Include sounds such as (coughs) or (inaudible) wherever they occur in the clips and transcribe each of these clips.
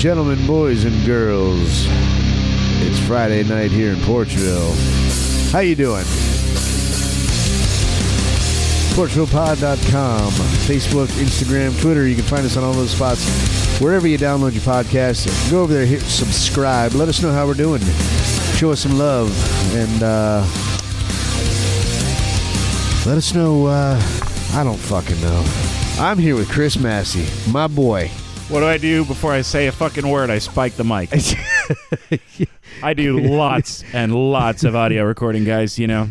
gentlemen, boys and girls, it's Friday night here in Porchville. How you doing? PorchvillePod.com, Facebook, Instagram, Twitter. You can find us on all those spots. Wherever you download your podcast, go over there, hit subscribe. Let us know how we're doing. Show us some love and uh, let us know. Uh, I don't fucking know. I'm here with Chris Massey, my boy. What do I do before I say a fucking word? I spike the mic. (laughs) I do lots and lots of audio recording, guys. You know,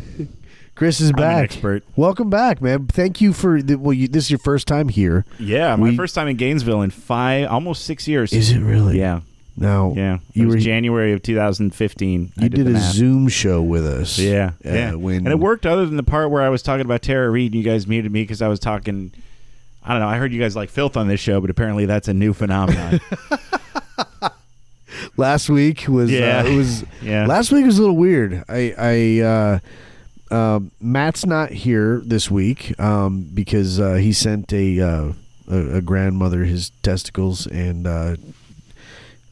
Chris is back. expert. Welcome back, man. Thank you for the, well. You, this is your first time here. Yeah, my We- first time in Gainesville in five, almost six years. Is it really? Yeah, No. yeah. You it was were January of 2015. I You did, the a math. Zoom show with us. Yeah, Uh, yeah. When and it worked other than the part where I was talking about Tara Reid and you guys muted me because I was talking. I don't know. I heard you guys like filth on this show, but apparently that's a new phenomenon. (laughs) last week was. Yeah. Uh, it was. (laughs) yeah. Last week was a little weird. I. I uh, uh, Matt's not here this week um, because uh, he sent a, uh, a a grandmother his testicles and uh,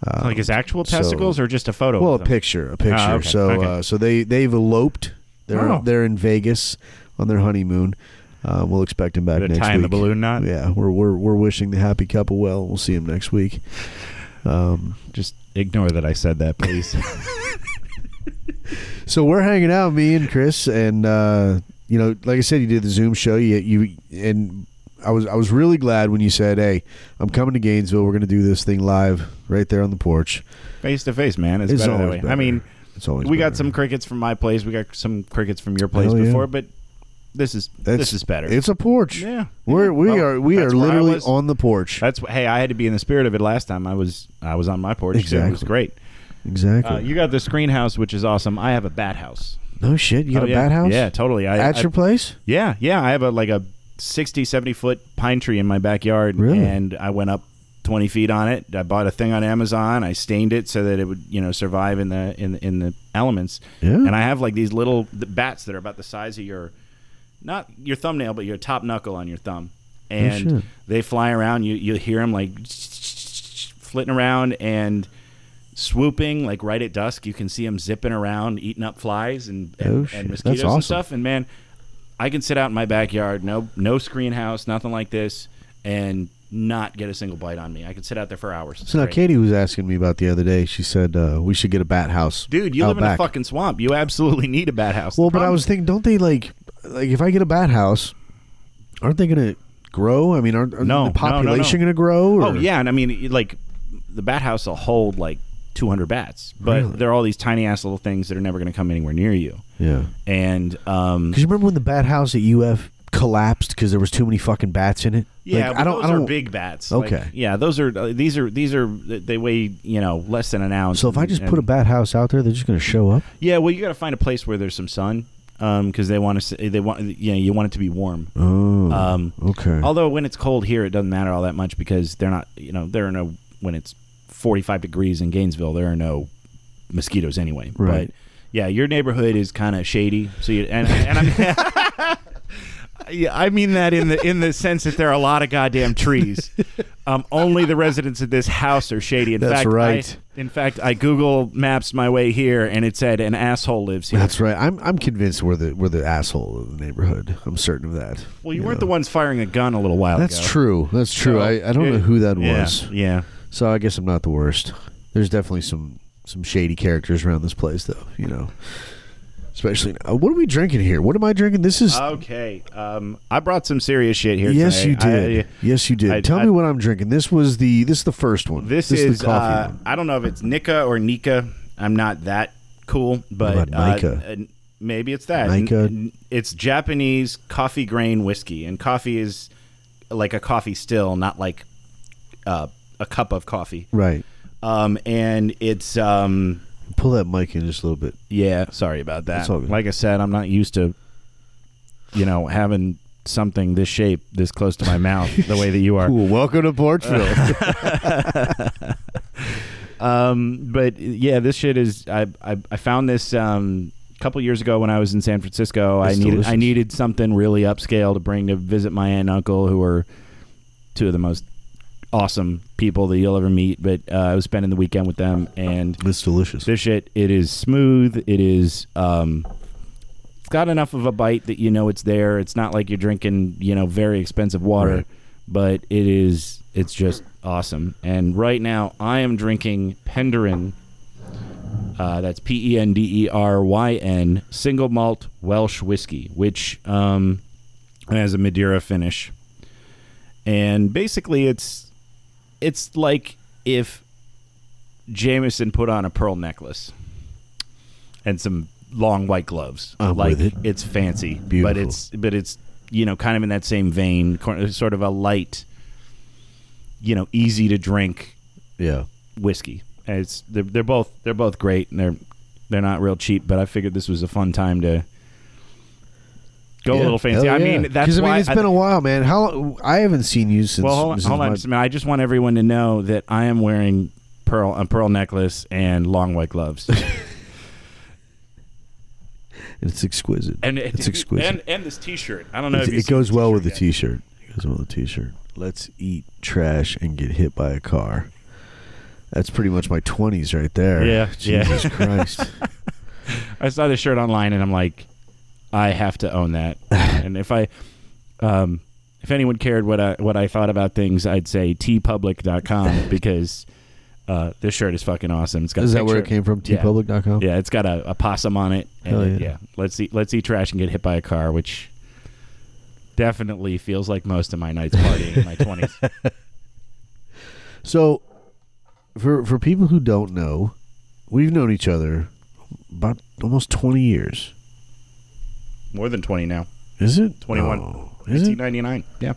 uh, like his actual so- testicles or just a photo? well a them? picture a picture. Ah, okay, So okay. uh, so they they've eloped. They're Oh. they're in Vegas on their honeymoon. Uh, we'll expect him back next tying week. the balloon knot. Yeah, we're we're we're wishing the happy couple well. We'll see him next week. Um, Just ignore that I said that, please. (laughs) so we're hanging out, me and Chris, and uh, you know, like I said, you did the Zoom show. You you and I was I was really glad when you said, "Hey, I'm coming to Gainesville. We're going to do this thing live right there on the porch." face to face, man. It's, It's better that always way. I better. mean, It's always we got better. some crickets from my place. We got some crickets from your place Hell yeah. before, but this is That's- this is better. It's a porch. yeah, We're we Well, are we are that's where I literally was. on the porch. That's wh- hey, I had to be in the spirit of it last time. I was I was on my porch. too. It was Exactly. great. Exactly. Uh, you got the screen house, which is awesome. I have a bat house. no shit. You got Oh, a yeah. bat house? Yeah, totally. I, At I- your place? Yeah, yeah. I have a like a 60, 70 foot pine tree in my backyard, Really? and I went up twenty feet on it. I bought a thing on Amazon. I stained it so that it would you know survive in the in the, in the elements. Yeah. And I have like these little th- bats that are about the size of your not your thumbnail, but your top knuckle on your thumb, and shit. they fly around. You you hear them like flitting around and swooping like right at dusk. You can see them zipping around, eating up flies and and, Oh, and mosquitoes awesome. and stuff. And man, I can sit out in my backyard, no no screen house, nothing like this, and not get a single bite on me. I could sit out there for hours. So now. Katie was asking me about the other day. She said uh, we should get a bat house. Dude, you live in a fucking swamp. You absolutely need a bat house. Well, but I was thinking, don't they like like if I get a bat house, aren't they going to grow? I mean, aren't, aren't No, the no, no, no. population going to grow? Oh yeah, and I mean like the bat house will hold like 200 bats, but Really? they're all these tiny ass little things that are never going to come anywhere near you. yeah. And um, Because you remember when the bat house at UF collapsed because there was too many fucking bats in it? Yeah, Like, I don't. those I don't. are big bats. Like, Okay. yeah, those are uh, these are these are they weigh you know less than an ounce. So if I just and- put a bat house out there, they're just going to show up. yeah, well, you got to find a place where there's some sun, because they want to they want you know you want it to be warm. Oh. Um, okay. although when it's cold here, it doesn't matter all that much because they're not you know there are no when it's 45 degrees in Gainesville there are no mosquitoes anyway. Right. But yeah, your neighborhood is kind of shady. So you and and I'm. (laughs) (laughs) Yeah, I mean that in the in the sense that there are a lot of goddamn trees. Um, only the residents of this house are shady. In That's fact, right. I, in fact, I Google Maps my way here, and it said an asshole lives here. That's right. I'm I'm convinced we're the we're the asshole of the neighborhood. I'm certain of that. well, you Yeah. weren't the ones firing a gun a little while That's ago. true. That's true. So, I, I don't know who that yeah, was. Yeah. So I guess I'm not the worst. There's definitely some some shady characters around this place, though. You know, especially. What are we drinking here? What am I drinking? This is. Okay. Um, I brought some serious shit here. yes, you did. I- yes, you did. I- Tell I- me what I'm drinking. This was the. This is the first one. this, is, is the coffee uh, one. I don't know if it's Nikka or Nikka. I'm not that cool, but uh, Nikka? uh, maybe it's that. Nikka? It's Japanese Coffey grain whiskey, and Coffey is like a Coffey still, not like uh, a cup of coffee. Right. Um, and it's um, Pull that mic in just a little bit. yeah. Sorry about that. That's all good. Like I said, I'm not used to you know having something this shape this close to my mouth the way that you are. (laughs) Cool. Welcome to Porchville. (laughs) Um, but yeah, this shit is. I I, I found this um a couple years ago when I was in San Francisco. It's I needed delicious. I needed something really upscale to bring to visit my aunt and uncle, who are two of the most awesome people that you'll ever meet. But uh, I was spending the weekend with them, and It's delicious. this shit it is smooth. It is um, it's got enough of a bite that you know it's there. It's not like you're drinking you know very expensive water, Right. but it is it's just awesome. And right now I am drinking Penderyn. Uh, that's P E N D E R Y N single malt Welsh whiskey, which um, has a Madeira finish, and basically it's it's like if Jameson put on a pearl necklace and some long white gloves. I'm like with it. it's fancy, Beautiful. but it's but it's you know kind of in that same vein, sort of a light, you know, easy to drink Yeah. whiskey. And It's they're, they're both they're both great and they're they're not real cheap, but I figured this was a fun time to go a little fancy. Hell I yeah. mean, that's 'Cause, I mean it's I- been a while, man. How I haven't seen you since. well, hold on, hold on just. I just want everyone to know that I am wearing pearl a pearl necklace and long white gloves. (laughs) It's exquisite. and it's exquisite. And and this T-shirt. I don't know It, if it goes well with the t-shirt t-shirt. It goes well with the t-shirt. Let's eat trash and get hit by a car. That's pretty much my twenties right there. Yeah, yeah. Jesus Christ. (laughs) I saw this shirt online and I'm like, I have to own that. (laughs) and if I, um, if anyone cared what I what I thought about things, I'd say teepublic.com (laughs) because uh, this shirt is fucking awesome. It's got Is that where it came from? Yeah. teepublic.com? Yeah, it's got a, a possum on it. And Hell it- yeah. yeah. Let's eat let's eat trash and get hit by a car, which definitely feels like most of my nights partying in my (laughs) twenties. So, for for people who don't know, we've known each other about almost twenty years. More than twenty now. Is it 21. Oh, is it? 1999. Yeah.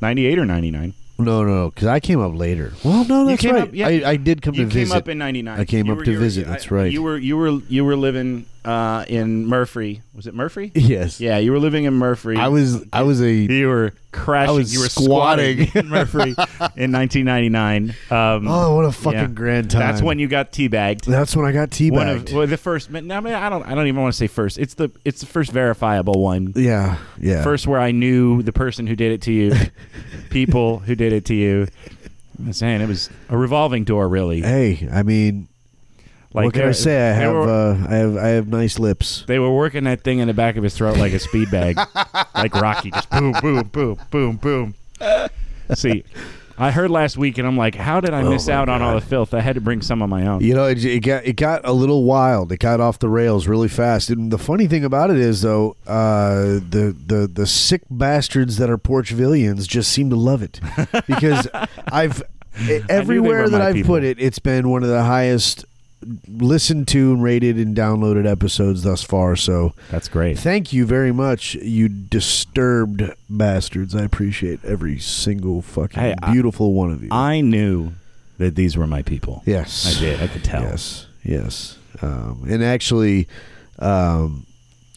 98 or 99. No, no, because I came up later. Well, no, that's right. up- yeah. I, I did come you to visit. You came up in 99. I came You up were- to were- visit, I- that's right. You were you were you were living uh, in Murphree. Was it Murphree? yes. Yeah, you were living in Murphree. I was. I was a. you were crashing. I was you were squatting. squatting in Murphree (laughs) in 1999. Um, Oh, what a fucking yeah. grand time! That's when you got teabagged. That's when I got teabagged. One of well, the first. No, I, mean, I don't. I don't even want to say first. It's the. It's the first verifiable one. yeah, yeah. First, where I knew the person who did it to you, (laughs) people who did it to you. I'm saying it was a revolving door, really. Hey, I mean, Like what can I say? I have. were- uh, I have. I have nice lips. They were working that thing in the back of his throat like a speed bag, (laughs) like Rocky, just boom, boom, boom, boom, boom. See, I heard last week, and I'm like, how did I Oh miss out on all the filth? I had to bring some of my own. You know, it, it got it got a little wild. It got off the rails really fast. And the funny thing about it is, though, uh, the the the sick bastards that are Porchvillians just seem to love it because (laughs) I've everywhere that I've people. put it, it's been one of the highest listened to and rated and downloaded episodes thus far. So That's great. thank you very much, you disturbed bastards. I appreciate every single fucking Hey, I- beautiful one of you. I knew that these were my people. yes, I did. I could tell. Yes, yes. Um, and actually, um,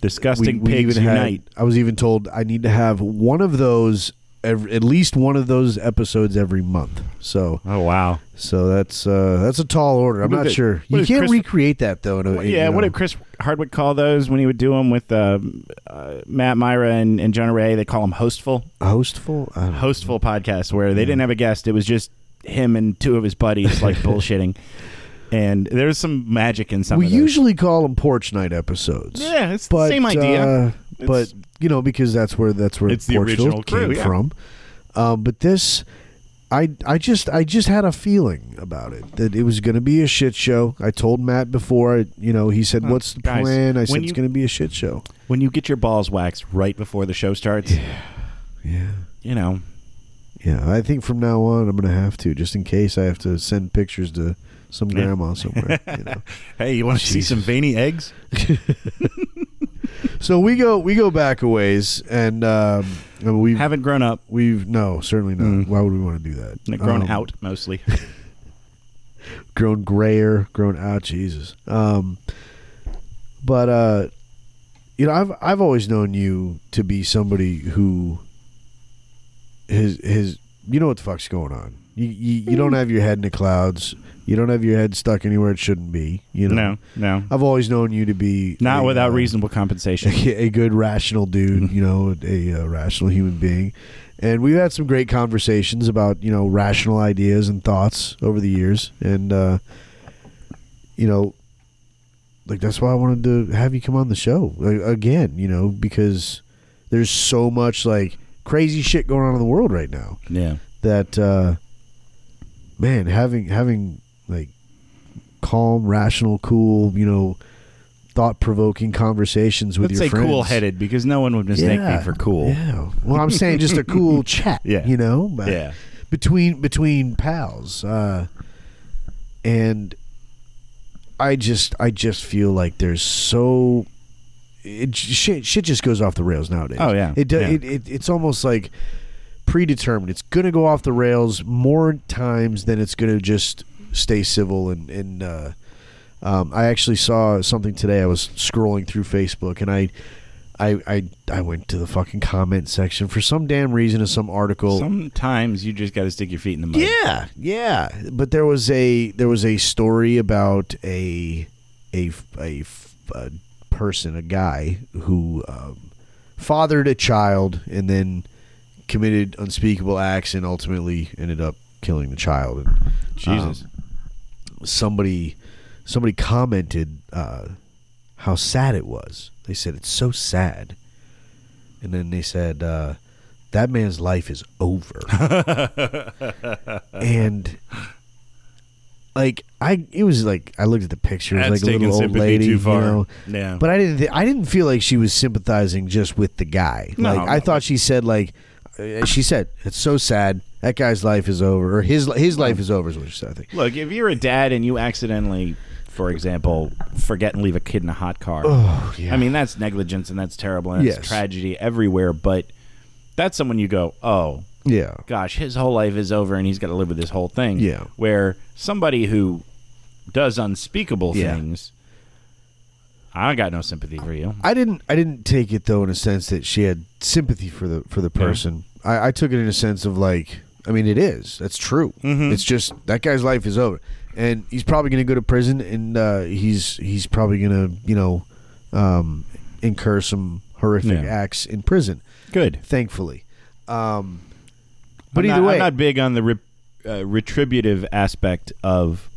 Disgusting pigs even had- unite. I was even told I need to have one of those, every, at least one of those episodes every month. So, oh wow. so that's uh, that's a tall order. I'm What not sure. You can't Chris- recreate that though. in a- Well, you yeah, what did Chris Hardwick call those when he would do them with um, uh, Matt Mira and, and Jonah Ray? They call them hostful, hostful? Don't know. hostful podcasts where they didn't have a guest. It was just him and two of his buddies like (laughs) bullshitting. And there's some magic in some. We usually call them porch night episodes. yeah, it's but the same idea. Uh, but you know, because that's where that's where It's the Porchville original crew, came yeah. from. Um, but this, I I just I just had a feeling about it that it was going to be a shit show. I told Matt before. I, you know, he said, Uh, "What's the guys, plan?" I said, when "It's you- going to be a shit show." when you get your balls waxed right before the show starts, Yeah, you know, yeah. I think from now on, I'm going to have to, just in case I have to send pictures to some grandma somewhere. you (laughs) know. hey, you want to see some veiny eggs? (laughs) So we go we go back a ways, and um, we Haven't grown up, we've no certainly not. Mm. Why would we want to do that? They've grown Um, out mostly. (laughs) grown grayer, grown out. Jesus. Um, but uh, you know, I've I've always known you to be somebody who his his you know what the fuck's going on. You, you you don't have your head in the clouds. You don't have your head stuck anywhere it shouldn't be. You know. No, no. I've always known you to be Not a, without uh, reasonable compensation. (laughs) a good rational dude, you know, a, uh rational human being. And we've had some great conversations about, you know, rational ideas and thoughts over the years. And, uh, you know, like that's why I wanted to have you come on the show like, again, you know, because there's so much like crazy shit going on in the world right now yeah. that, uh, man, having, having like calm, rational, cool, you know, thought provoking conversations with Let's your say friends. cool headed because no one would mistake me for cool. Yeah. Well, I'm saying just a cool (laughs) chat. Yeah. You know, but Yeah. between between pals, uh, and I just I just feel like there's so it shit shit just goes off the rails nowadays. Oh, yeah. It, do, Yeah. it, it it's almost like predetermined. It's gonna go off the rails more times than it's gonna just stay civil and and. Uh, um, I actually saw something today. I was scrolling through Facebook and I, I, I, I went to the fucking comment section for some damn reason of some article. Sometimes you just got to stick your feet in the mud. yeah, yeah. But there was a there was a story about a a a, a person, a guy who um, fathered a child and then committed unspeakable acts and ultimately ended up killing the child. And Jesus. um, somebody somebody commented uh, how sad it was. They said it's so sad, and then they said uh, that man's life is over. (laughs) and like I, it was like I looked at the picture. It was like a little old lady, you know. Yeah. But I didn't. Th- I didn't feel like she was sympathizing just with the guy. No, like I thought she said like uh, she said it's so sad. That guy's life is over, or his his life is over. Is what she said. I think. Look, if you're a dad and you accidentally, for example, forget and leave a kid in a hot car, Oh yeah. I mean that's negligence and that's terrible and it's Yes. tragedy everywhere. But that's someone you go, oh yeah. gosh, his whole life is over and he's got to live with this whole thing. Yeah. Where somebody who does unspeakable Yeah. things, I got no sympathy for you. I didn't. I didn't take it though in a sense that she had sympathy for the for the Yeah. person. I, I took it in a sense of like. I mean, it is. That's true. Mhm. It's just that guy's life is over, and he's probably going to go to prison, and uh, he's he's probably going to you know um, incur some horrific Yeah. acts in prison. Good. Thankfully, um, but I'm either not, way, I'm not big on the re- uh, retributive aspect of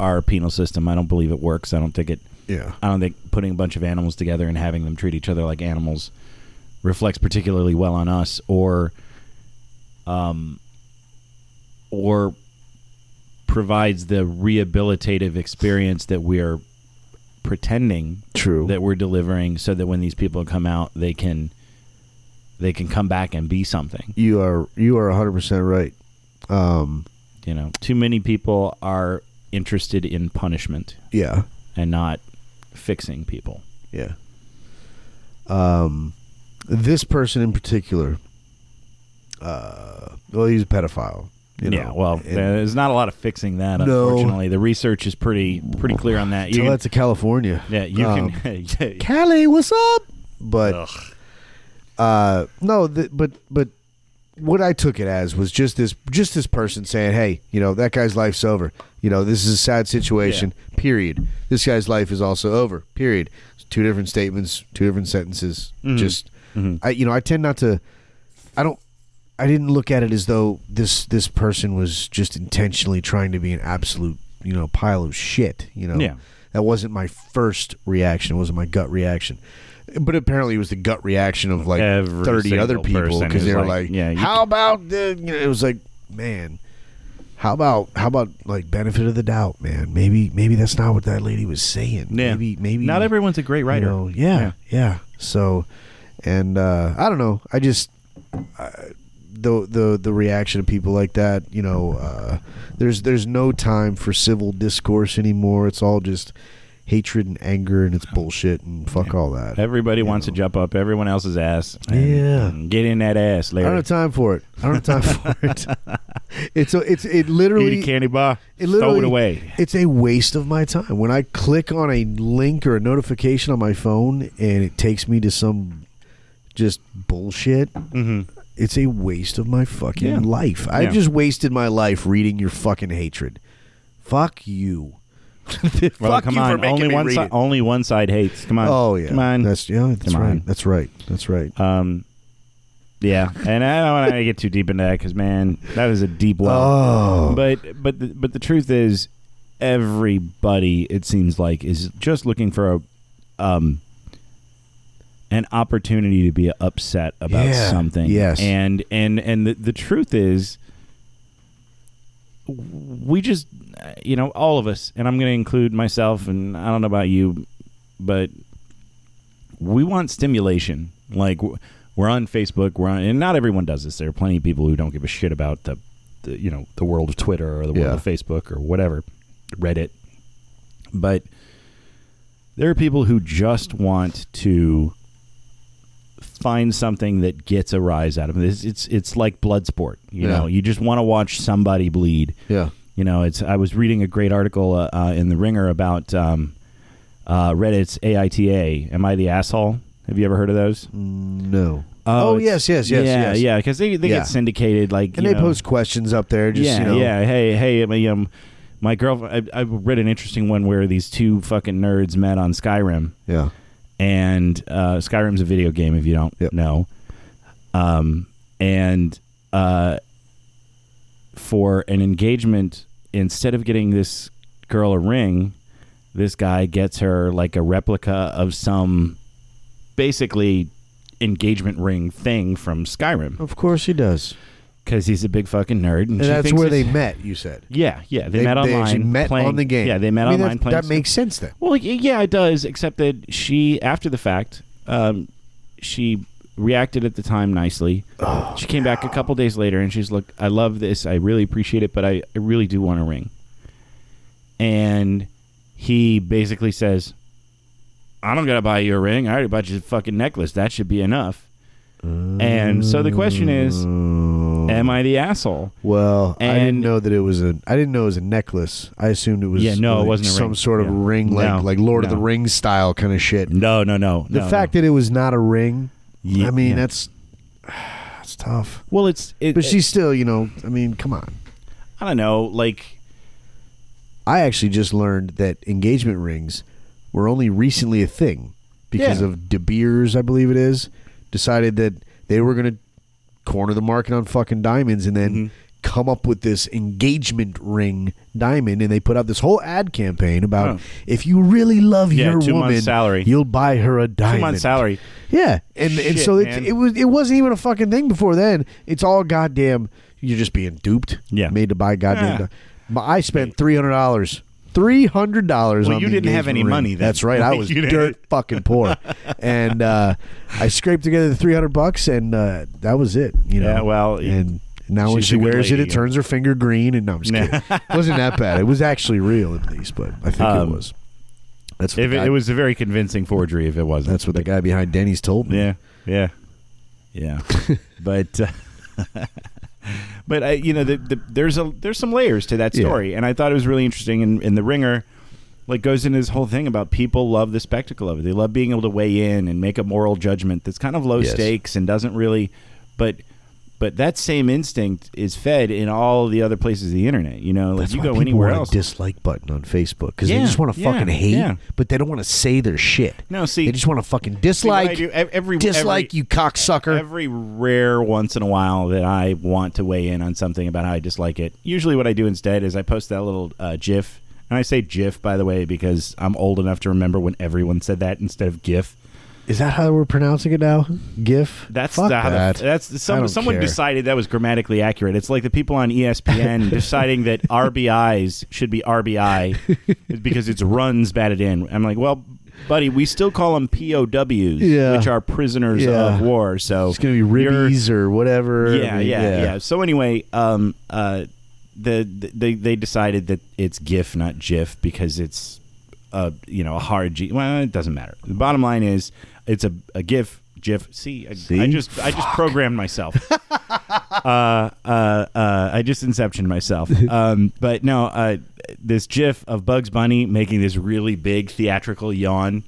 our penal system. I don't believe it works. I don't think it. yeah, I don't think putting a bunch of animals together and having them treat each other like animals reflects particularly well on us, or, um, or provides the rehabilitative experience that we're pretending true. that we're delivering, so that when these people come out, they can they can come back and be something. you are you are 100 percent right. Um, You know, too many people are interested in punishment yeah, and not fixing people. Yeah. Um, this person in particular, uh, well, he's a pedophile. You know, yeah, well, and there's not a lot of fixing that. No. Unfortunately, the research is pretty pretty clear on that. You can, that to California. yeah, you Um, (laughs) can. Cali, what's up? But Ugh. uh, no, th- but but what I took it as was just this just this person saying, "Hey, you know that guy's life's over. You know this is a sad situation. Period. This guy's life is also over. Period. It's two different statements, two different sentences. Mhm. Just Mhm. I, you know, I tend not to. I don't. I didn't look at it as though this this person was just intentionally trying to be an absolute, you know, pile of shit. You know, Yeah. that wasn't my first reaction. It wasn't my gut reaction. But apparently, it was the gut reaction of like Every thirty other people because they were like, like, yeah, you how about the?" You know, it was like, man, how about how about like benefit of the doubt, man? Maybe maybe that's not what that lady was saying. Yeah. Maybe maybe Not everyone's a great you writer. know, yeah, Yeah. yeah, So, and uh, I don't know. I just uh, the the the reaction of people like that. You know, uh, there's there's no time for civil discourse anymore. It's all just hatred and anger, and it's bullshit and fuck all that. Everybody wants know. to jump up everyone else's ass. and- Yeah. and get in that ass, later. I don't have time for it. I don't have time (laughs) for it. It's a, it's it Eat literally a candy bar, it throw literally- it away. It's a waste of my time. When I click on a link or a notification on my phone and it takes me to some just bullshit, Mm-hmm. It's a waste of my fucking Yeah. life. I Yeah. just wasted my life reading your fucking hatred. Fuck you. Well, (laughs) Fuck come you for on. making Only me one read side. it. Only one side hates. Come on. Oh yeah, Come on. That's yeah. That's Come right. on. That's right. That's right. Um, yeah, and I don't want to get too deep into that because man, that was a deep well. oh, But but the, but the truth is, everybody it seems like is just looking for a um an opportunity to be upset about Yeah, something. yes. and and and the, the truth is, we just you know all of us, and I'm going to include myself, and I don't know about you, but we want stimulation. Like we're on Facebook, we're on, and not everyone does this. There are plenty of people who don't give a shit about the, the you know, the world of Twitter or the world Yeah. of Facebook or whatever, Reddit. But there are people who just want to find something that gets a rise out of it. It's it's, it's like blood sport. You Yeah. know, you just want to watch somebody bleed. yeah. You know, it's. I was reading a great article uh, uh, in the Ringer about um, uh, Reddit's AITA. Am I the asshole? Have you ever heard of those? No. Oh, it's- yes, yes, yes, yeah, yes. yeah. Because they they Yeah. get syndicated, like And they know- post questions up there. Just yeah, you know. yeah. Hey, hey, my, um, my girlfriend. I, I read an interesting one where these two fucking nerds met on Skyrim, Yeah. And uh, Skyrim's a video game. If you don't Yep. know, um, and uh, for an engagement, instead of getting this girl a ring, this guy gets her like a replica of some basically engagement ring thing from Skyrim Of course he does. Because he's a big fucking nerd, and, And she that's thinks where they it's- met. You said Yeah, yeah, they, met They online. actually met playing, on the game. Yeah, they met I mean, online That, playing. that makes sense then. well, y- yeah, it does. Except that she, after the fact, um, she reacted at the time nicely. Oh, she came back a couple days later and she's look, I love this. I really appreciate it, but I, I really do want a ring. And he basically says, "I don't gotta buy you a ring. I already bought you a fucking necklace. That should be enough." And so the question is. Am I the asshole? Well, I didn't know that it was a. I didn't know it was a necklace. I assumed it was. Yeah, no, it wasn't a some ring. sort of Yeah. ring, like No, like Lord of the Rings style kind of shit. No, no, no. The no, fact no. that it was not a ring, Ye- I mean, yeah. that's (sighs) that's tough. well, it's it, But she's still, you know, I mean, come on. I don't know, like I actually just learned that engagement rings were only recently a thing because Yeah. of De Beers, I believe it is, decided that they were going to corner the market on fucking diamonds and then Mhm. come up with this engagement ring diamond and they put out this whole ad campaign about Oh. if you really love Yeah, your woman salary. you'll buy her a diamond two months salary. yeah and and so it, it was it wasn't even a fucking thing before then it's all goddamn you're just being duped Yeah. made to buy goddamn Yeah. but I spent three hundred dollars. Three hundred dollars. Well, you didn't have any ring. money then. That's right. I was (laughs) dirt fucking poor, (laughs) and uh, I scraped together the three hundred bucks, and uh, that was it. You know. Yeah, well, and now when she wears lady, it, it turns her finger green. And no, I'm just kidding. it wasn't that bad. It was actually real, at least, but I think Um, it was. That's If it, guy, it was a very convincing forgery, if it wasn't. That's what the guy behind Denny's told me. Yeah, yeah, yeah. (laughs) but uh, but I, you know, the, the, there's a there's some layers to that Yeah. story, and I thought it was really interesting. And in, the Ringer, like goes into this whole thing about people love the spectacle of it. They love being able to weigh in and make a moral judgment that's kind of low Yes. stakes and doesn't really, but. But that same instinct is fed in all the other places of the internet. You know, like That's you go anywhere else. a dislike button on Facebook because Yeah, they just want to yeah, fucking hate, yeah. but they don't want to say their shit. no, see, They just want to fucking see dislike, ev- every dislike every, you cocksucker. Every rare once in a while that I want to weigh in on something about how I dislike it. Usually, what I do instead is I post that little uh, GIF, and I say GIF by the way because I'm old enough to remember when everyone said that instead of GIF. Is that how we're pronouncing it now? GIF. That's Fuck the, how that. that's some, someone care. decided that was grammatically accurate. It's like the people on ESPN (laughs) deciding that RBIs should be RBI (laughs) because it's runs batted in. I'm like, well, buddy, we still call them POWs, Yeah. which are prisoners Yeah. of war. So It's gonna be ribbies or whatever. Yeah, I mean, yeah, yeah, So anyway, um, uh, the, the they they decided that it's GIF, not GIF, because it's a you know a hard G. Well, it doesn't matter. The bottom line is it's a, a GIF. GIF. See, I, See? I just I just programmed myself. (laughs) uh, uh, uh, I just inceptioned myself. (laughs) Um, but no, uh, this GIF of Bugs Bunny making this really big theatrical yawn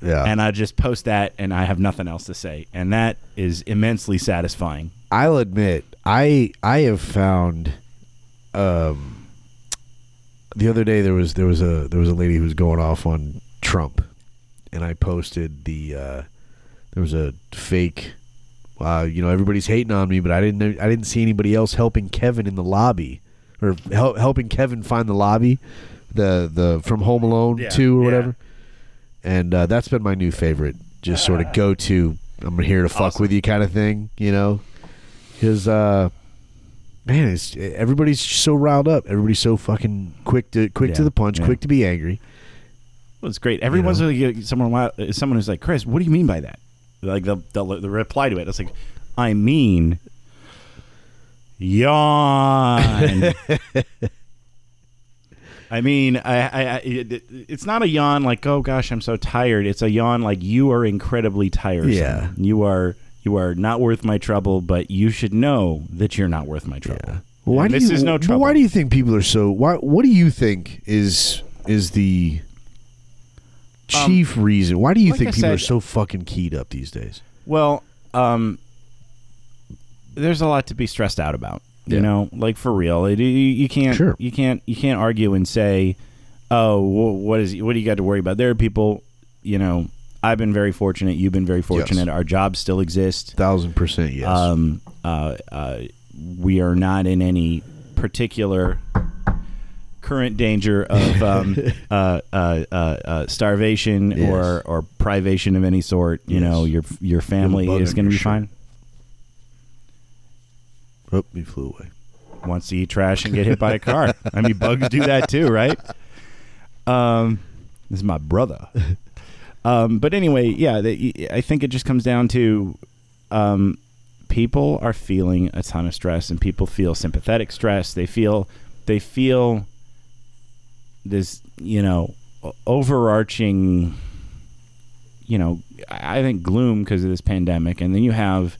Yeah. and I just post that, and I have nothing else to say, and that is immensely satisfying. I'll admit, I I have found, um, the other day there was there was a there was a lady who was going off on Trump, and I posted the uh, there was a fake. Uh, you know, everybody's hating on me, but I didn't. I didn't see anybody else helping Kevin in the lobby, or hel- helping Kevin find the lobby, the the from Home Alone Yeah, two or yeah. whatever. And uh, that's been my new favorite. Just sort of (laughs) go to. I'm here to fuck Awesome. with you, kind of thing. You know, because uh, man, it's everybody's so riled up. Everybody's so fucking quick to quick to the punch, yeah. quick to be angry. Well, it's great. Every You once know? in a while, you get someone uh, someone who's like, "Chris, what do you mean by that?" Like they'll, they'll, they'll reply to it. It's like, "I mean, yawn." (laughs) I mean, I, I, I it, it- it's not a yawn like, "Oh gosh, I'm so tired." It's a yawn like you are incredibly tiresome. Yeah. you are. You are not worth my trouble, but you should know that you're not worth my trouble. Well, why And do this you, is no trouble. Why do you think people are so? Why? What do you think is is the chief reason? Why do you Um, like think I people are so fucking keyed up these days? Well, um, there's a lot to be stressed out about. You Yeah. know, like for real, it, you, you can't, Sure. you can't, you can't argue and say, "Oh, what is, what do you got to worry about?" There are people, you know. I've been very fortunate. You've been very fortunate. Our jobs still exist. Thousand percent yes. Um, uh, uh, we are not in any particular current danger of um, (laughs) uh, uh, uh, uh, starvation Yes. or or privation of any sort. You Yes. know, your your family is going to be fine. oh, he flew away. Wants to eat trash and get hit by a car. I mean, bugs do that too, right? Um, this is my brother. (laughs) Um, but anyway, yeah, the, I think it just comes down to um, people are feeling a ton of stress, and people feel sympathetic stress. They feel they feel this, you know, overarching, you know, I think gloom because of this pandemic, and then you have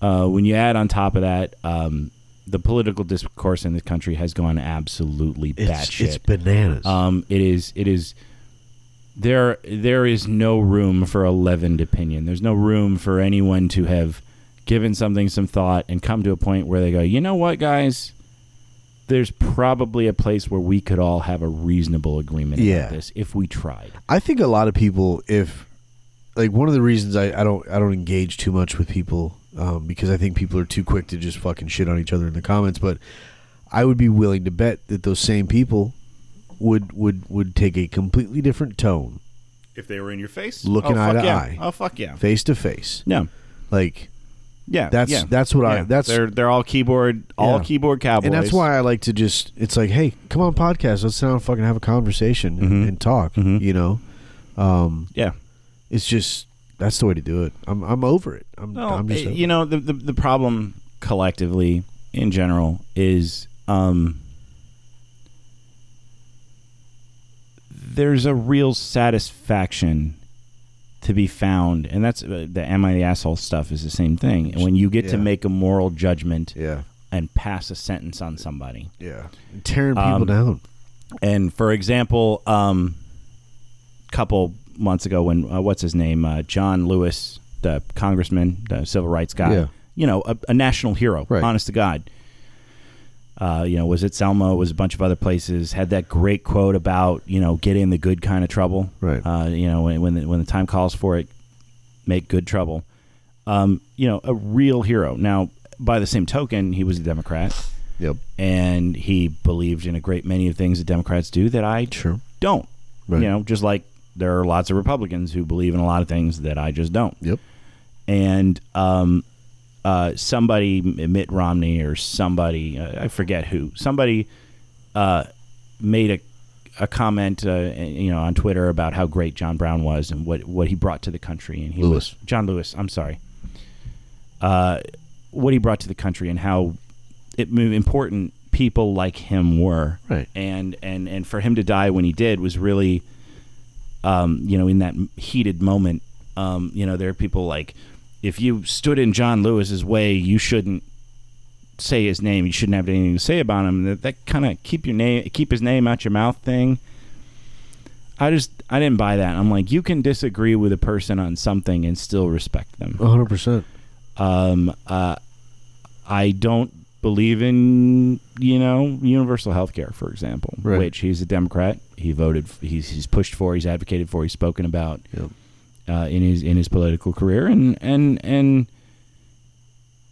uh, when you add on top of that, um, the political discourse in this country has gone absolutely It's, batshit. it's bananas. Um, it is. It is. There, there is no room for a leavened opinion. There's no room for anyone to have given something some thought and come to a point where they go, you know what, guys? There's probably a place where we could all have a reasonable agreement Yeah. about this if we tried. I think a lot of people, if like one of the reasons I, I don't I don't engage too much with people um, because I think people are too quick to just fucking shit on each other in the comments. But I would be willing to bet that those same people would would would take a completely different tone, If they were in your face, Looking oh, eye fuck to yeah. eye. Oh fuck yeah, face to face. yeah, Like yeah. That's- yeah. that's what I- Yeah. that's- they're they're all keyboard all Yeah. keyboard cowboys, and that's why I like to just it's like, hey, come on podcast, let's sit down and fucking have a conversation and, Mhm. and talk. Mhm. You know? Um yeah. it's just that's the way to do it. I'm I'm over it. I'm Well, I'm just eh, you know the, the the problem collectively in general is um there's a real satisfaction to be found and that's uh, the am I the asshole stuff is the same thing and when you get to make a moral judgment Yeah. and pass a sentence on somebody Yeah. Tearing people Um, down. and for example, um, couple months ago, when uh, what's his name, uh, John Lewis, the congressman, the civil rights guy, Yeah. you know, a, a national hero, Right. honest to God. Uh, you know, was it Selma? Was a bunch of other places. Had that great quote about you know get in the good kind of trouble. Right. Uh, you know, when when the, when the time calls for it, make good trouble. Um, you know, a real hero. Now, by the same token, he was a Democrat Yep. and he believed in a great many of things that Democrats do that I Sure. don't. Right. You know, just like there are lots of Republicans who believe in a lot of things that I just don't. Yep. And um, uh, somebody, Mitt Romney or somebody, uh, I forget who, somebody uh, made a a comment, uh, you know, on Twitter about how great John Brown was and what what he brought to the country. And he Lewis. was John Lewis. I'm sorry. Uh, what he brought to the country and how it, important people like him were Right. and and and for him to die when he did was really um you know in that heated moment um you know there are people like if you stood in John Lewis's way you shouldn't say his name you shouldn't have anything to say about him that, that kind of keep your name keep his name out your mouth thing I just I didn't buy that I'm like you can disagree with a person on something and still respect them 100%. Um, uh, I don't believe in you know universal health care, for example, Right. which he's a Democrat. He voted. He's he's pushed for. He's advocated for. He's spoken about Yep. Uh, in his in his political career, and and and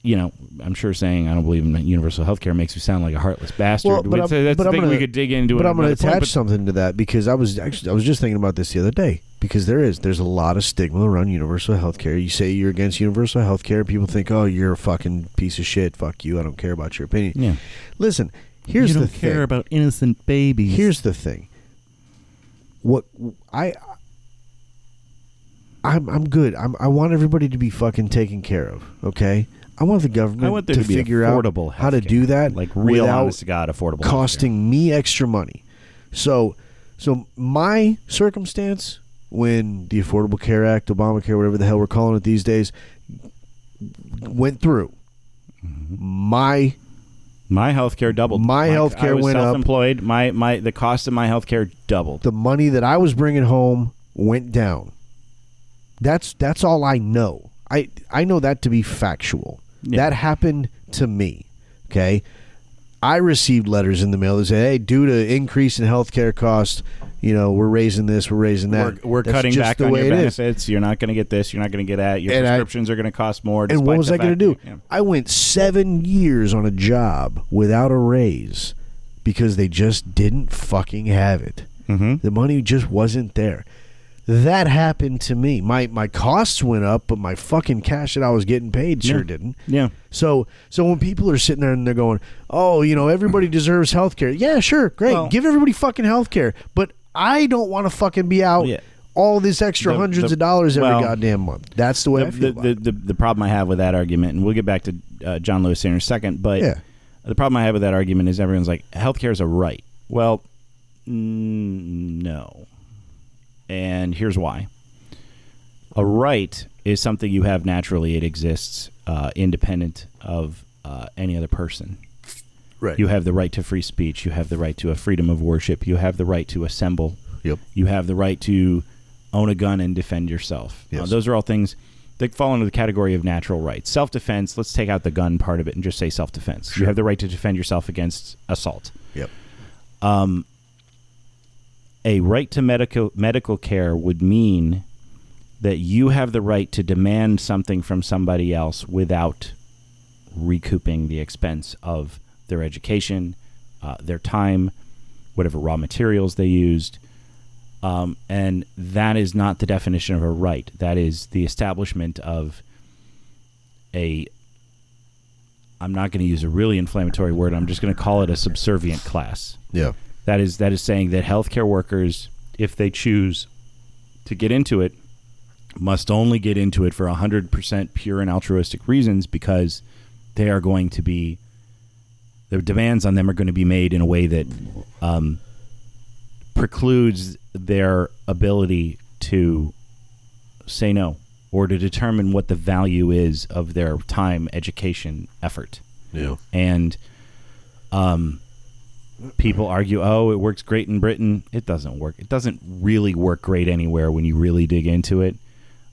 you know, I'm sure saying I don't believe in universal health care makes me sound like a heartless bastard. Well, but That's, I'm- that's but the I'm thing we gonna- could dig into. But I'm going to another point, attach something to that because I was actually I was just thinking about this the other day because there is there's a lot of stigma around universal health care. You say you're against universal health care, people think, "Oh, you're a fucking piece of shit. Fuck you. I don't care about your opinion." Yeah. Listen, here's you the don't thing. care about innocent babies. Here's the thing. What I I'm I'm good. I'm, I want everybody to be fucking taken care of. Okay. I want the government I want there to, to, be figure out how to do that, like real honest to God affordable, healthcare. costing me extra money. So, so my circumstance when the Affordable Care Act, Obamacare, whatever the hell we're calling it these days, went through, Mm-hmm. my My health care doubled. My healthcare I was went up. self-employed. My my the cost of my health care doubled. the money that I was bringing home went down. That's that's all I know. I I know that to be factual. Yeah. That happened to me. Okay. I received letters in the mail that said, "Hey, due to increase in healthcare costs, you know, we're raising this, we're raising that. We're, we're cutting back on your it is." benefits. You're not going to get this. You're not going to get that. Your And I- prescriptions are going to cost more. And what was I going to do? yeah. I went seven years on a job without a raise because they just didn't fucking have it. Mhm. The money just wasn't there. That happened to me. My my costs went up, but my fucking cash that I was getting paid sure Yeah. didn't. Yeah. So so when people are sitting there and they're going, "Oh, you know, everybody (clears throat) deserves health care." Yeah, sure, great. Well- Give everybody fucking health care. But I don't want to fucking be out Yeah. all this extra The- hundreds the- of dollars every well, goddamn month. That's the way I feel the, the, the, the problem I have with that argument, and we'll get back to uh, John Lewis here in a second, but Yeah. the problem I have with that argument is everyone's like, healthcare is a right. Well, mm, no. And here's why. A right is something you have naturally. It exists uh, independent of uh, any other person. Right. You have the right to free speech. You have the right to a freedom of worship. You have the right to assemble. Yep. You have the right to own a gun and defend yourself. Uh, those are all things that fall into the category of natural rights. Self defense, let's take out the gun part of it and just say self defense. You have the right to defend yourself against assault. Yep. Um, a right to medical medical care would mean that you have the right to demand something from somebody else without recouping the expense of their education, uh, their time, whatever raw materials they used. Um, and that is not the definition of a right. That is the establishment of a. I'm not going to use a really inflammatory word. I'm just going to call it a subservient class. Yeah. That is that is saying that healthcare workers, if they choose to get into it, must only get into it for 100% pure and altruistic reasons because they are going to be the demands on them are going to be made in a way that um, precludes their ability to say no or to determine what the value is of their time, education, effort Yeah. and um, people argue, oh, it works great in Britain. It doesn't work. It doesn't really work great anywhere when you really dig into it.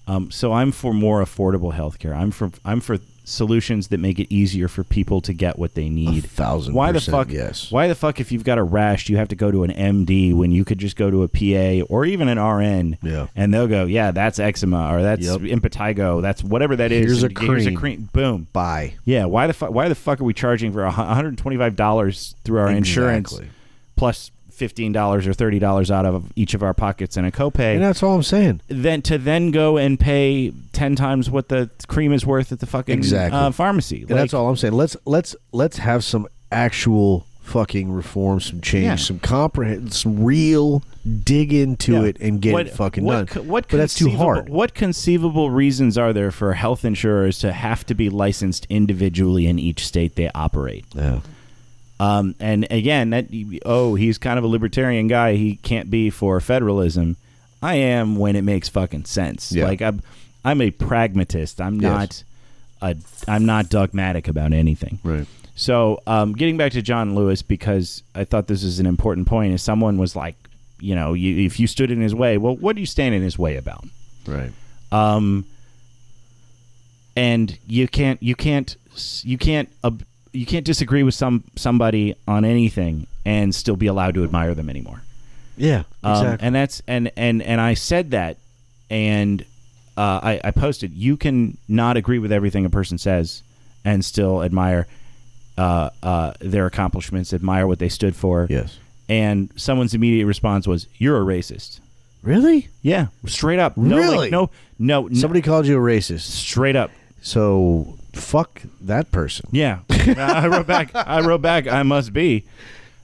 Um, so I'm for more affordable healthcare. I'm for I'm for solutions that make it easier for people to get what they need. thousand Why the fuck? yes. Why the fuck? If you've got a rash, do you have to go to an MD when you could just go to a PA or even an RN? Yeah. And they'll go, yeah, that's eczema or that's Yep. impetigo. That's whatever that is. Here's a And Here's a cream. cream. Boom. Bye. Yeah, why the fuck? Why the fuck are we charging for a $125 through our insurance Exactly. Plus $15 or $30 out of each of our pockets in a copay? And that's all I'm saying. then to then go and pay 10 times what the cream is worth at the fucking Exactly. uh, pharmacy. And that's all I'm saying. Let's let's let's have some actual fucking reform, some change, Yeah. some comprehend, some real dig into Yeah. it and get What- it fucking what, done. What but that's too hard. What conceivable reasons are there for health insurers to have to be licensed individually in each state they operate? Yeah. Um, and again, that oh, he's kind of a libertarian guy. He can't be for federalism. I am when it makes fucking sense. Yeah. Like I'm, I'm a pragmatist. I'm Yes. not a, I'm not dogmatic about anything. Right. So, um, getting back to John Lewis, because I thought this is an important point, is someone was like, you know, you, if you stood in his way, well, what do you stand in his way about? Right. Um, and you can't you can't you can't uh, you can't disagree with some somebody on anything and still be allowed to admire them anymore. Yeah, Um, exactly. and that's and and and I said that, and uh, I, I posted. You can not agree with everything a person says, and still admire uh, uh, their accomplishments, admire what they stood for. yes. And someone's immediate response was, "You're a racist." Really? Yeah, straight up. No, Really? like, no, no, no, Somebody called you a racist. straight up. So fuck that person. Yeah, I wrote back. I wrote back. I must be,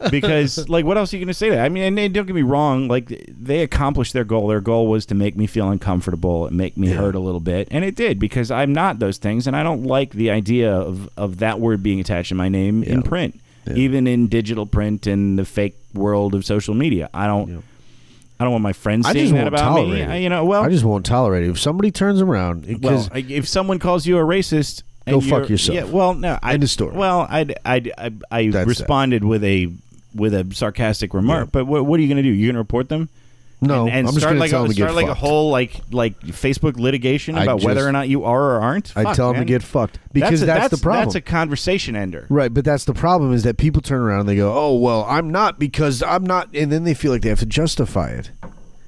because like, what else are you going to say to that? I mean, and, and don't get me wrong. Like, they accomplished their goal. Their goal was to make me feel uncomfortable and make me Yeah. hurt a little bit, and it did because I'm not those things, and I don't like the idea of of that word being attached to my name in print, Yeah. even in digital print and the fake world of social media. I don't. Yeah. I don't want my friends I saying just that about me. I- You know, well, I just won't tolerate it. If somebody turns around, well, because I- if someone calls you a racist, Go fuck yourself. Yeah, well, no, I End of story. Well, I I I, I That's responded with a with a sarcastic remark. Yeah. But what, what are you going to do? You're going to report them? no, and, and I'm start to like tell a, them to start like a whole like like Facebook litigation about whether or not you are or aren't. I tell them man. to get fucked because a- that's, the problem. That's a conversation ender. Right, but that's the problem is that people turn around and they go, "Oh, well, I'm not because I'm not," and then they feel like they have to justify it.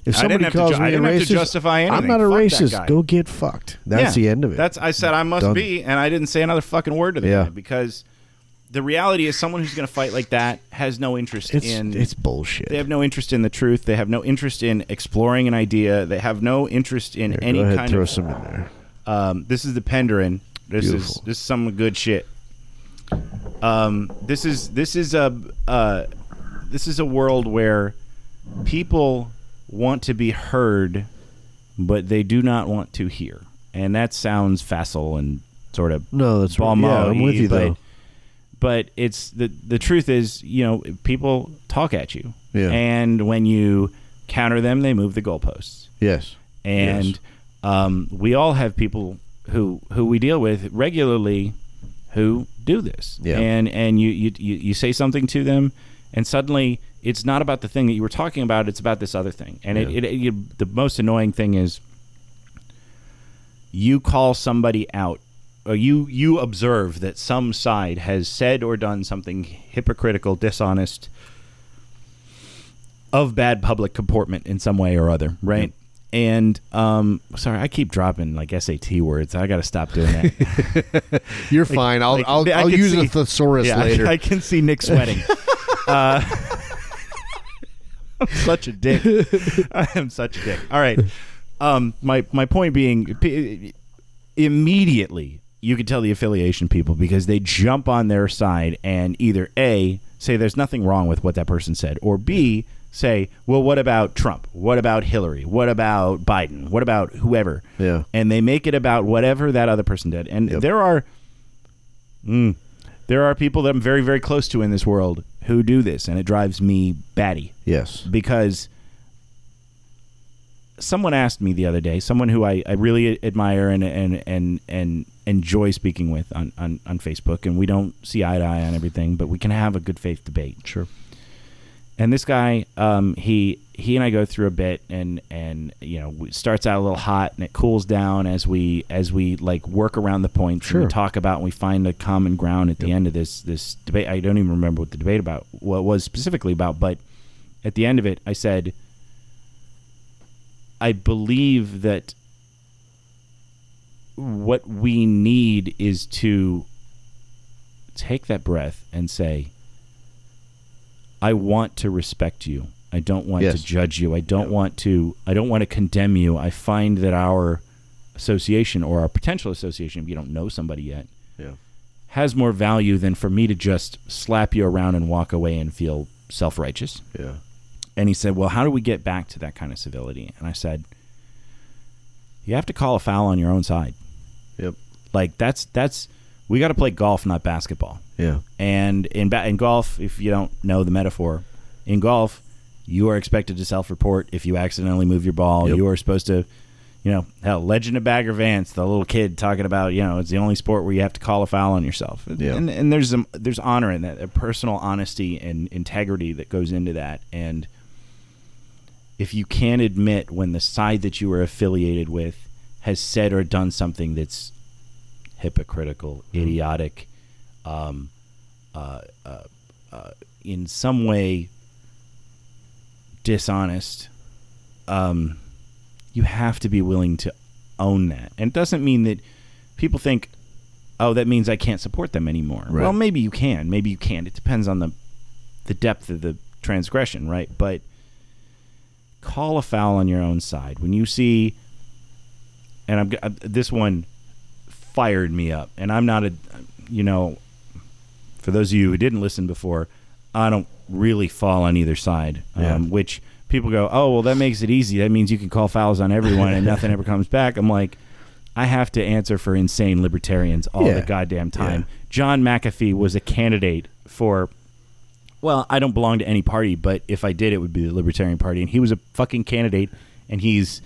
If I didn't somebody have to calls ju- me a racist, I'm not a Fuck that racist. guy. Go get fucked. That's Yeah. the end of it. That's I said I must Done. be, and I didn't say another fucking word to the Yeah. guy because the reality is someone who's going to fight like that has no interest it's in it's bullshit. They have no interest in the truth. They have no interest in exploring an idea. They have no interest in Here, any go ahead, kind throw of. some in there. Um, this is the Penderyn. This is Beautiful. this is some good shit. Um, this is this is a uh, this is a world where people want to be heard, but they do not want to hear, and that sounds facile and sort of No, that's right. Yeah, I'm with you but, though. But it's the the truth is, you know, people talk at you, Yeah. and when you counter them, they move the goalposts, Yes. and Yes. um, we all have people who who we deal with regularly who do this, Yeah. and and you, you you you say something to them, and suddenly it's not about the thing that you were talking about; it's about this other thing, and Yeah. it, it, you, the most annoying thing is you call somebody out or you you observe that some side has said or done something hypocritical, dishonest, of bad public comportment in some way or other, right? And um, sorry, I keep dropping like SAT words. I got to stop doing that. (laughs) You're fine. I'll like, I'll, I I'll use see- a thesaurus yeah, I- (laughs) later. I, can see Nick sweating. (laughs) uh, (laughs) such a dick. (laughs) I am such a dick. All right. Um, my my point being, p- immediately you can tell the affiliation people because they jump on their side and either a say there's nothing wrong with what that person said, or b say, well, what about Trump? What about Hillary? What about Biden? What about whoever? Yeah. And they make it about whatever that other person did. And Yep. there are Mm. There are people that I'm very, very close to in this world who do this, and it drives me batty yes. because someone asked me the other day, someone who I, I really admire and, and, and, and enjoy speaking with on, on, on Facebook, and we don't see eye to eye on everything, but we can have a good faith debate. Sure. And this guy, um, he he and I go through a bit, and and you know, it starts out a little hot, and it cools down as we as we like work around the points and we talk about, and we find a common ground at the end of this this debate. I don't even remember what the debate about what was specifically about, but at the end of it, I said, I believe that what we need is to take that breath and say, I want to respect you. I don't want Yes. to judge you. I don't want to I don't want to condemn you. I find that our association or our potential association, if you don't know somebody yet, Yeah. has more value than for me to just slap you around and walk away and feel self righteous. Yeah. And he said, Well, how do we get back to that kind of civility? And I said, You have to call a foul on your own side. Yep. Like that's that's we got to play golf, not basketball. Yeah. And in ba- in golf, if you don't know the metaphor, in golf, you are expected to self-report if you accidentally move your ball. Yep. You are supposed to, you know, hell, Legend of Bagger Vance, the little kid talking about, you know, it's the only sport where you have to call a foul on yourself. Yeah. And and there's some there's honor in that, a personal honesty and integrity that goes into that. And if you can't admit when the side that you are affiliated with has said or done something that's hypocritical, idiotic, um, uh, uh, uh, in some way dishonest, um, you have to be willing to own that. And it doesn't mean that people think, oh, that means I can't support them anymore. Right. Well, maybe you can, maybe you can't. It depends on the the depth of the transgression, right? But call a foul on your own side when you see. And I'm uh, this one fired me up, and I'm not a, you know, for those of you who didn't listen before, I don't really fall on either side. Yeah. Um, which people go, oh well, that makes it easy. That means you can call fouls on everyone and nothing ever comes back. I'm like, I have to answer for insane libertarians all Yeah. the goddamn time. Yeah. John McAfee was a candidate for. Well, I don't belong to any party, but if I did, it would be the Libertarian Party, and he was a fucking candidate, and he's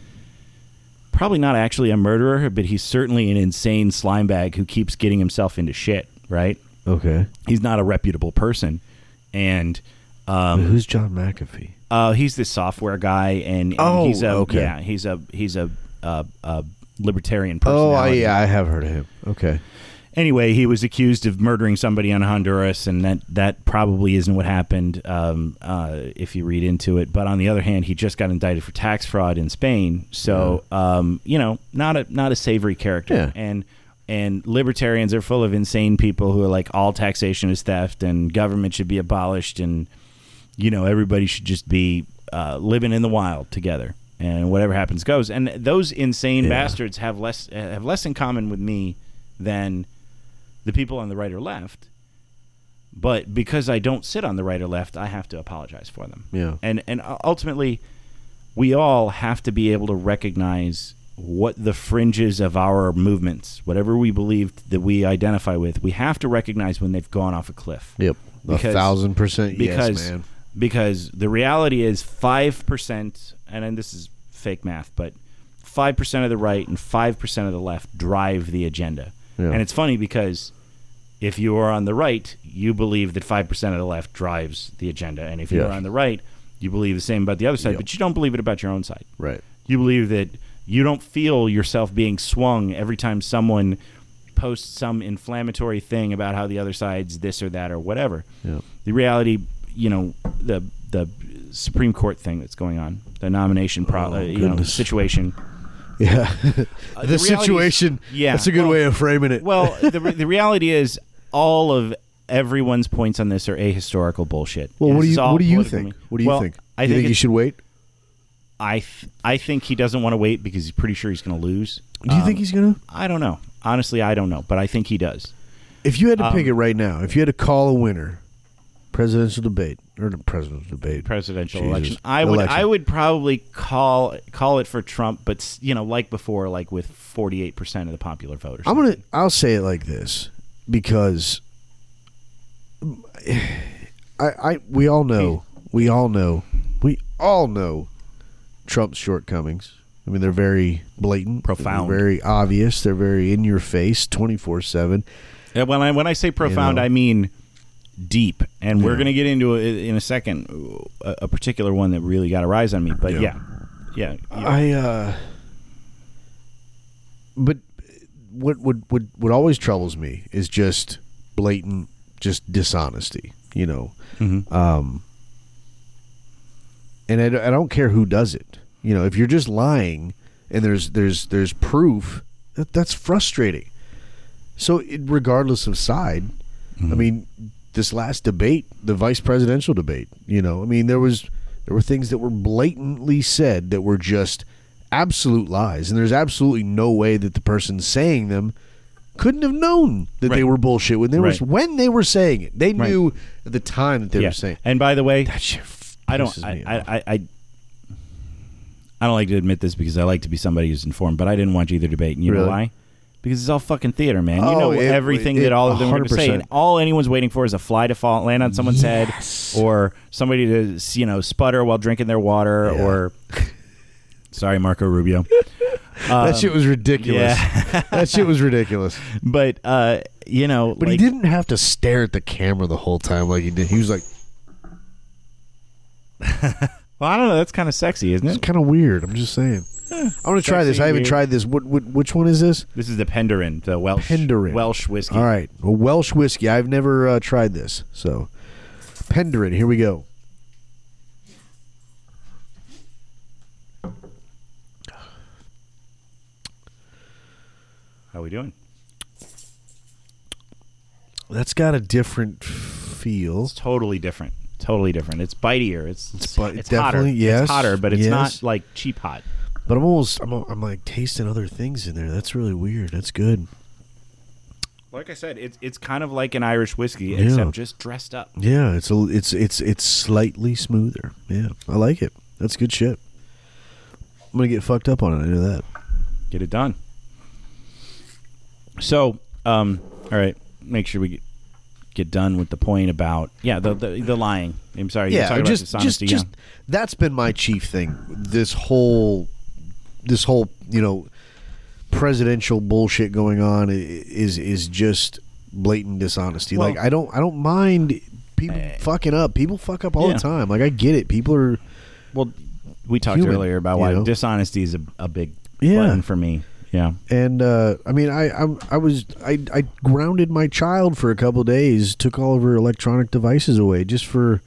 probably not actually a murderer, but he's certainly an insane slime bag who keeps getting himself into shit. Right? Okay. He's not a reputable person, and um, Who's John McAfee? uh, he's this software guy, and, and Oh, he's a okay. yeah, he's a he's a, uh uh libertarian Oh, I, yeah, I have heard of him. Okay. Anyway, he was accused of murdering somebody in Honduras, and that that probably isn't what happened um, uh, if you read into it. But on the other hand, he just got indicted for tax fraud in Spain, so um, you know, not a not a savory character. Yeah. And and libertarians are full of insane people who are like all taxation is theft and government should be abolished and you know everybody should just be uh, living in the wild together and whatever happens goes and those insane Yeah. bastards have less have less in common with me than the people on the right or left but because I don't sit on the right or left I have to apologize for them Yeah. and and ultimately we all have to be able to recognize what the fringes of our movements whatever we believe that we identify with we have to recognize when they've gone off a cliff Yep. A Because- thousand percent because yes, man. because the reality is five percent, and then this is fake math, but five percent of the right and five percent of the left drive the agenda. Yeah. And it's funny because if you are on the right, you believe that five percent of the left drives the agenda, and if you Yeah. are on the right, you believe the same about the other side, Yep. but you don't believe it about your own side. Right. You believe that you don't feel yourself being swung every time someone posts some inflammatory thing about how the other side's this or that or whatever. Yep. The reality, you know, the the Supreme Court thing that's going on, the nomination pro, Oh, uh, you know, situation. (laughs) Yeah. Uh, the, reality is- situation. yeah, That's a good well- way of framing it. Well, (laughs) the the reality is all of everyone's points on this are ahistorical bullshit. well, what do you what do you think? What do you Well, think? I you think, think it's- should wait? I th- I think he doesn't want to wait because he's pretty sure he's going to lose. Do you Um, think he's gonna? I don't know. Honestly, I don't know, but I think he does. If you had to pick um, it right now, if you had to call a winner, presidential debate or the presidential debate, presidential Jesus. election. I would Election. I would probably call call it for Trump, but you know, like before, like with forty eight percent of the popular voters. I'm gonna. I'll say it like this because (sighs) I, I we all know, we all know, we all know Trump's shortcomings. I mean, they're very blatant, Profound. very obvious. They're very in your face, twenty four seven. When I when I say profound, know. I mean deep, and we're going to get into it in a second a, a particular one that really got a rise on me. But Yeah. yeah, yeah, yeah. I uh but what what what what always troubles me is just blatant just dishonesty, you know. Mhm. Um and I, don't- I don't care who does it. You know, if you're just lying and there's there's there's proof, that, that's frustrating. So it, regardless of side, I mm-hmm. mean, this last debate, the vice presidential debate, you know, I mean, there was there were things that were blatantly said that were just absolute lies, and there's absolutely no way that the person saying them couldn't have known that they were bullshit when they Right. were when they were saying it. They Right. knew at the time that they yeah. were saying It. And by the way, that shit. I don't. I, I. I, I don't like to admit this because I like to be somebody who's informed, but I didn't watch either debate. And you know why? Because it's all fucking theater, man. You Oh, know it- everything it- that all of them are going to say. And all anyone's waiting for is a fly to fall land on someone's Yes. head, or somebody to you know sputter while drinking their water, Yeah. or (laughs) sorry, Marco Rubio. that Um, shit was ridiculous. yeah. (laughs) that shit was ridiculous. But uh, you know, But like, he didn't have to stare at the camera the whole time like he did. He was like, (laughs) Well, I don't know. That's kind of sexy, isn't it? it's it? kind of weird. I'm just saying. I want to try this. Sexy, I haven't weird. tried this. What, what which one is this? This is the Penderyn, the Welsh Penderyn. Welsh whiskey. All right, a Welsh whiskey. I've never uh, tried this, so Penderyn. Here we go. How are we doing? That's got a different feel. It's totally different. Totally different. It's bitier. It's it's, bu- it's hotter. definitely, yes, It's hotter, but it's yes. not like cheap hot. But I'm almost. I'm. I'm like tasting other things in there. That's really weird. That's good. Like I said, it's it's kind of like an Irish whiskey, Yeah. except just dressed up. Yeah, it's a. It's it's it's slightly smoother. Yeah, I like it. That's good shit. I'm gonna get fucked up on it. I know that. Get it done. So, um, all right, make sure we get, get done with the point about yeah the the, the lying. I'm sorry, you're yeah, just about just dishonesty. just yeah. that's been my chief thing. This whole this whole you know presidential bullshit going on is is just blatant dishonesty. Well- like I don't I don't mind people Eh. fucking up. People fuck up all Yeah. the time. Like I get it. People are Well, we talked human, earlier about why know? dishonesty is a, a big Yeah. button for me. Yeah. and uh, I mean I I'm, I was I I grounded my child for a couple days. Took all of her electronic devices away just for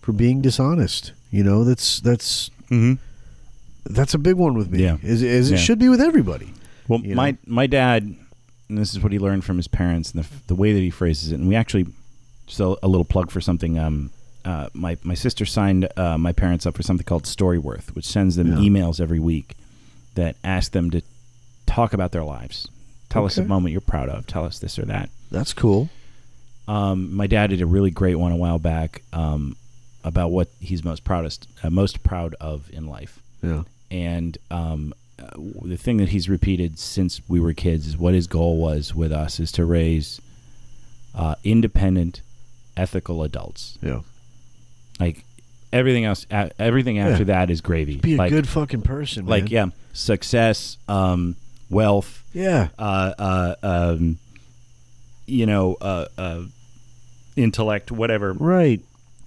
for being dishonest. You know that's that's Mm-hmm. that's a big one with me. Yeah. as, as it Yeah. should be with everybody. Well, my know? my dad, and this is what he learned from his parents, and the, the way that he phrases it. And we actually, so a little plug for something. Um, uh, my my sister signed uh, my parents up for something called Storyworth, which sends them Yeah. emails every week that ask them to talk about their lives. Tell us a moment you're proud of. Tell us this or that. That's cool. Um, my dad did a really great one a while back um, about what he's most proudest, uh, most proud of in life Yeah. and um, uh, the thing that he's repeated since we were kids is what his goal was with us is to raise uh, independent, ethical adults. Yeah. Like everything else, a- everything after Yeah. that is gravy. Be a like, good fucking person, man. like yeah, success, um, wealth, Yeah. uh, uh, um, you know, uh, uh, intellect, whatever. Right.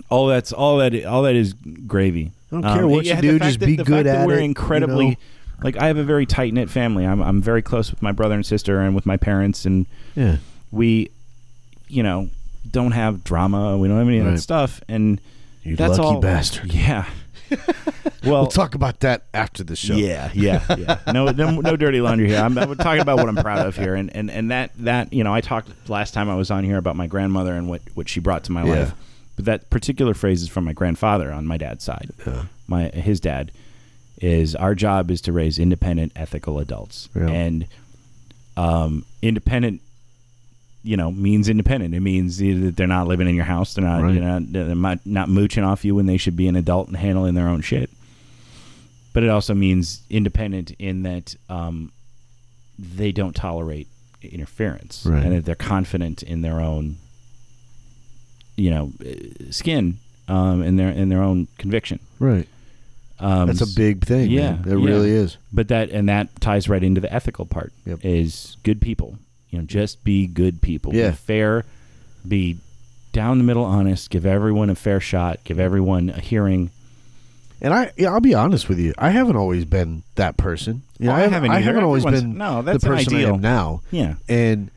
All that's all that all that is gravy. I don't care what you do, just that- be good at we're it, you incredibly know? like I have a very tight knit family. I'm I'm very close with my brother and sister and with my parents, and Yeah. we, you know, don't have drama. We don't have any of Right. that stuff, and You that's lucky all. bastard. Yeah. (laughs) well, We'll talk about that after the show. yeah, yeah, yeah. (laughs) No, no, no dirty laundry here. I'm, I'm talking about what I'm proud of here, and, and, and that that you know, I talked last time I was on here about my grandmother and what what she brought to my Yeah. life. But that particular phrase is from my grandfather on my dad's side. Yeah. My his dad is our job is to raise independent, ethical adults, Yeah. and um, independent. You know, means independent. It means either that they're not living in your house. They're not, Right. you know, they're not, not mooching off you when they should be an adult and handling their own shit but it also means independent in that um, they don't tolerate interference Right. and that they're confident in their own you know skin um, in their in their own conviction Right. um, That's a big thing. yeah, man. It yeah. really is. but that and that ties right into the ethical part Yep. is good people you know just be good people Yeah. be fair be down the middle honest give everyone a fair shot give everyone a hearing And I, yeah, I'll be honest with you. I haven't always been that person. You know, Oh, I I haven't, haven't I haven't always been no, the that's an person I ideal. am now. yeah And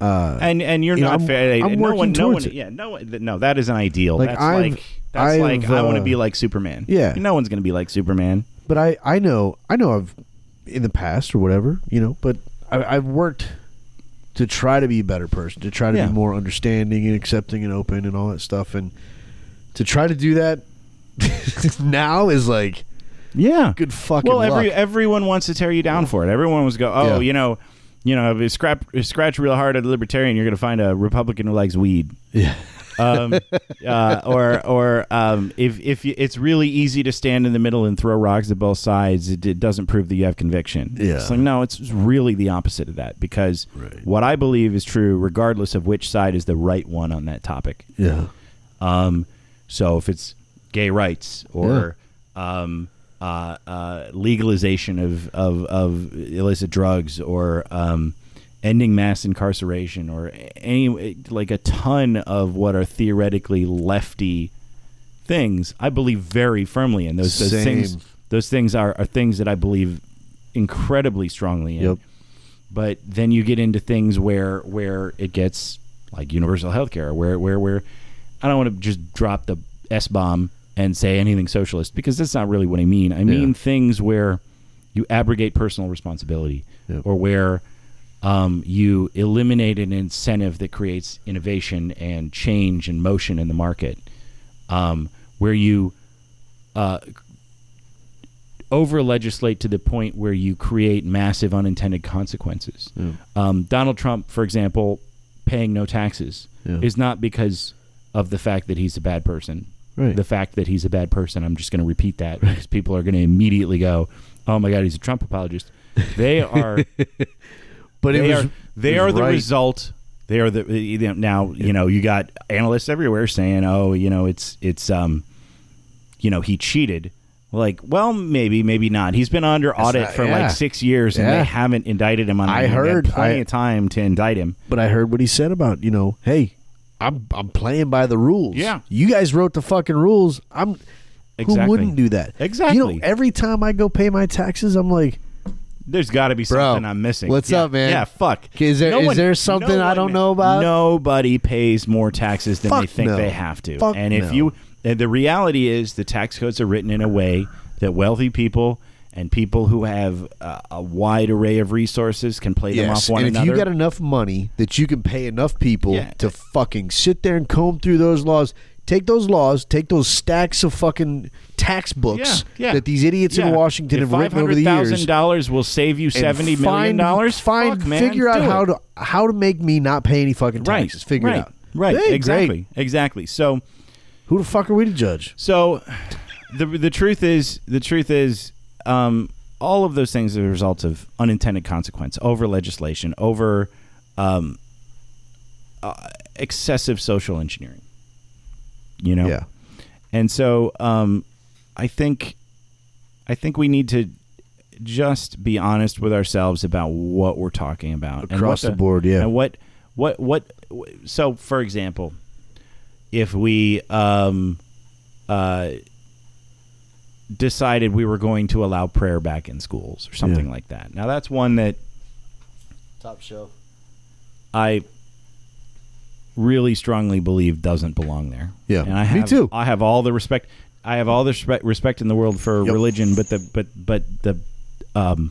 uh, and and you're You know, not I'm- fair. I'm no working one, no one, it. yeah, no, no, that is an ideal. Like, that's I've- like that's I've, like I want to uh, be like Superman. yeah. no one's gonna be like Superman. but I, I know, I know, I've in the past or whatever, you know. But I, I've worked to try to be a better person, to try to Yeah. be more understanding and accepting and open and all that stuff, and to try to do that (laughs) now is like Yeah. good fucking Well, luck. every everyone wants to tear you down for it. Everyone was go, oh, Yeah. you know, you know, if you scrap scratch real hard at a libertarian, you're gonna find a Republican who likes weed. yeah, (laughs) um, uh, or or um, if if you, it's really easy to stand in the middle and throw rocks at both sides, it, it doesn't prove that you have conviction. Yeah. it's like no, it's really the opposite of that because Right. what I believe is true, regardless of which side is the right one on that topic. yeah, Um, so if it's gay rights or um, uh, uh, legalization of, of, of illicit drugs or um, ending mass incarceration or any like a ton of what are theoretically lefty things, I believe very firmly in those, those Same. things. Those things are, are things that I believe incredibly strongly in. Yep. But then you get into things where where it gets like universal health care, where where where I don't want to just drop the S bomb and say anything socialist because that's not really what I mean. I mean Yeah. things where you abrogate personal responsibility Yep. or where um, you eliminate an incentive that creates innovation and change and motion in the market, um, where you uh, over legislate to the point where you create massive unintended consequences. Yeah. Um, Donald Trump, for example, paying no taxes Yeah. is not because of the fact that he's a bad person. Right. The fact that he's a bad person, I'm just going to repeat that because people are going to immediately go, "Oh my God, he's a Trump apologist." They are (laughs) but it they was are they are the right. result. They are the now you know you got analysts everywhere saying, "Oh, you know, it's it's um, you know, he cheated." Like, well, maybe, maybe not. He's been under audit not- for yeah. like six years, and Yeah. they haven't indicted him on. I heard- plenty I- of time to indict him. But I heard what he said about you know, hey, I'm I'm playing by the rules. Yeah. you guys wrote the fucking rules. I'm Exactly. who wouldn't do that? Exactly. You know, every time I go pay my taxes, I'm like, There's got to be Bro, something I'm missing. what's Yeah, up, man? Yeah, fuck. Is there- is there something I don't know about? Nobody pays more taxes than they think no. they have to. Fuck and if no. you, and the reality is, the tax codes are written in a way that wealthy people and people who have uh, a wide array of resources can play them yes. off one and if another. you got enough money that you can pay enough people Yeah. to fucking sit there and comb through those laws, take those laws, take those stacks of fucking tax books Yeah, yeah. that these idiots in Washington if have written over the years. dollars will save you seventy million find- dollars. Find, Fuck, man, figure out do how it. to how to make me not pay any fucking right, taxes. Figure right, it out. Right, Hey, great. exactly, exactly. So. Who the fuck are we to judge? So, the the truth is, the truth is, um, all of those things are the result of unintended consequence, over legislation, over um, uh, excessive social engineering. You know, Yeah. and so um, I think, I think we need to just be honest with ourselves about what we're talking about and Across what the board, yeah. and what what what so for example if we um uh decided we were going to allow prayer back in schools or something Yeah. like that now that's one that Top shelf. i really strongly believe doesn't belong there Yeah, and i me too. i have all the respect i have all the respect, respect in the world for Yep. religion but the but but the um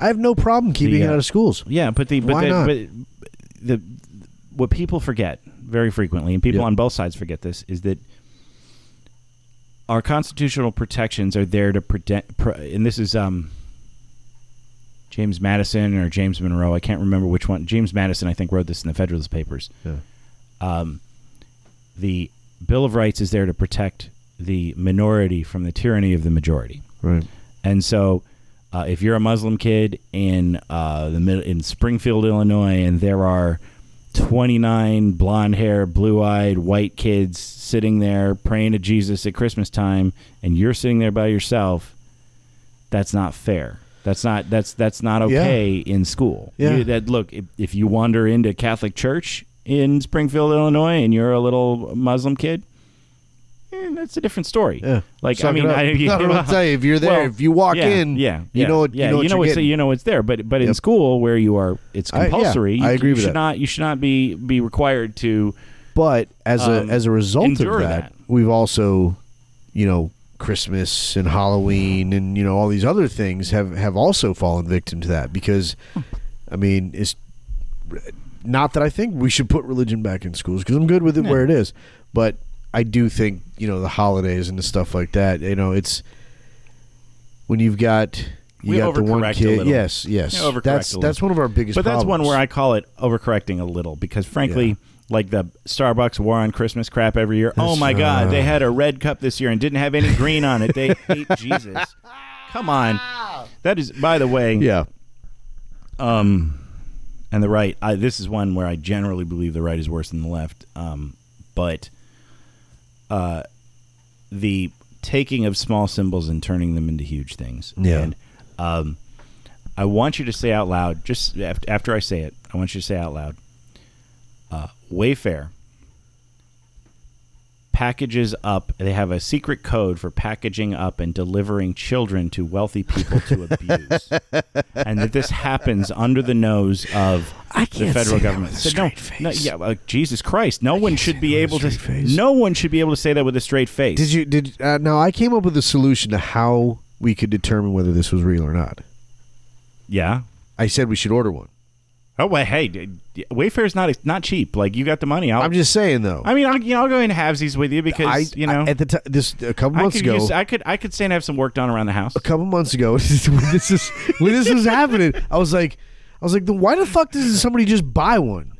I have no problem keeping The, it uh, out of schools. Yeah, but the but Why the, not? but the what people forget very frequently, and people Yep. on both sides forget this, is that our constitutional protections are there to protect. Pro, and this is um, James Madison or James Monroe. I can't remember which one. James Madison, I think, wrote this in the Federalist Papers. Yeah. Um, the Bill of Rights is there to protect the minority from the tyranny of the majority. Right. And so, uh, if you're a Muslim kid in uh, the mid- in Springfield, Illinois, and there are 29 blonde hair, blue eyed white kids sitting there praying to Jesus at Christmas time, and you're sitting there by yourself, that's not fair. That's not that's that's not Yeah. okay in school. Yeah. You- that look if, if you wander into Catholic church in Springfield, Illinois, and you're a little Muslim kid, eh, that's a different story. Yeah. Like Suck I mean, it up. I, (laughs) I don't know what to tell you. If you're there, if you walk yeah, in, yeah, you know what- you yeah, know what you're it's you know it's there. But but in Yep. school where you are, it's I- yeah, compulsory. I you- agree you with should that. not you should not be be required to. But as Um, a as a result of that, that. we've also, you know, Christmas and Halloween and you know all these other things have have also fallen victim to that because, I mean, it's not that I think we should put religion back in schools because I'm good with it Yeah. where it is, but I do think you know the holidays and the stuff like that. You know, it's when you've got. You We got the one kid. Yes, yes. Yeah, that's that's one of our biggest. But that's one where I call it overcorrecting a little because frankly. Yeah. Like the Starbucks War on Christmas crap every year. oh That's my God, they had a red cup this year and didn't have any green on it. They (laughs) hate Jesus. Come on, that is. By the way, yeah, Um, and the right. I, this is one where I generally believe the right is worse than the left. Um, but uh, the taking of small symbols and turning them into huge things. Yeah. And um, I want you to say out loud, just after I say it, I want you to say out loud, uh, Wayfair packages up. They have a secret code for packaging up and delivering children to wealthy people to abuse, (laughs) and that this happens under the nose of I the can't federal say that government. with a Said, no, straight no, face. yeah, Jesus Christ! No one should be able to. face. No one should be able to say that with a straight face. Did you did uh, now? I came up with a solution to how we could determine whether this was real or not. Yeah. I said we should order one. Oh well, hey, Wayfair's not not cheap. Like you got the money. I'll, I'm just saying though. I mean, I'll, you know, I'll go in halvesies with you because I, you know I- at the time this a couple I months ago. use, I could I could stay and have some work done around the house. a couple months ago (laughs) when this is when this was happening, I was like, I was like, why the fuck doesn't somebody just buy one?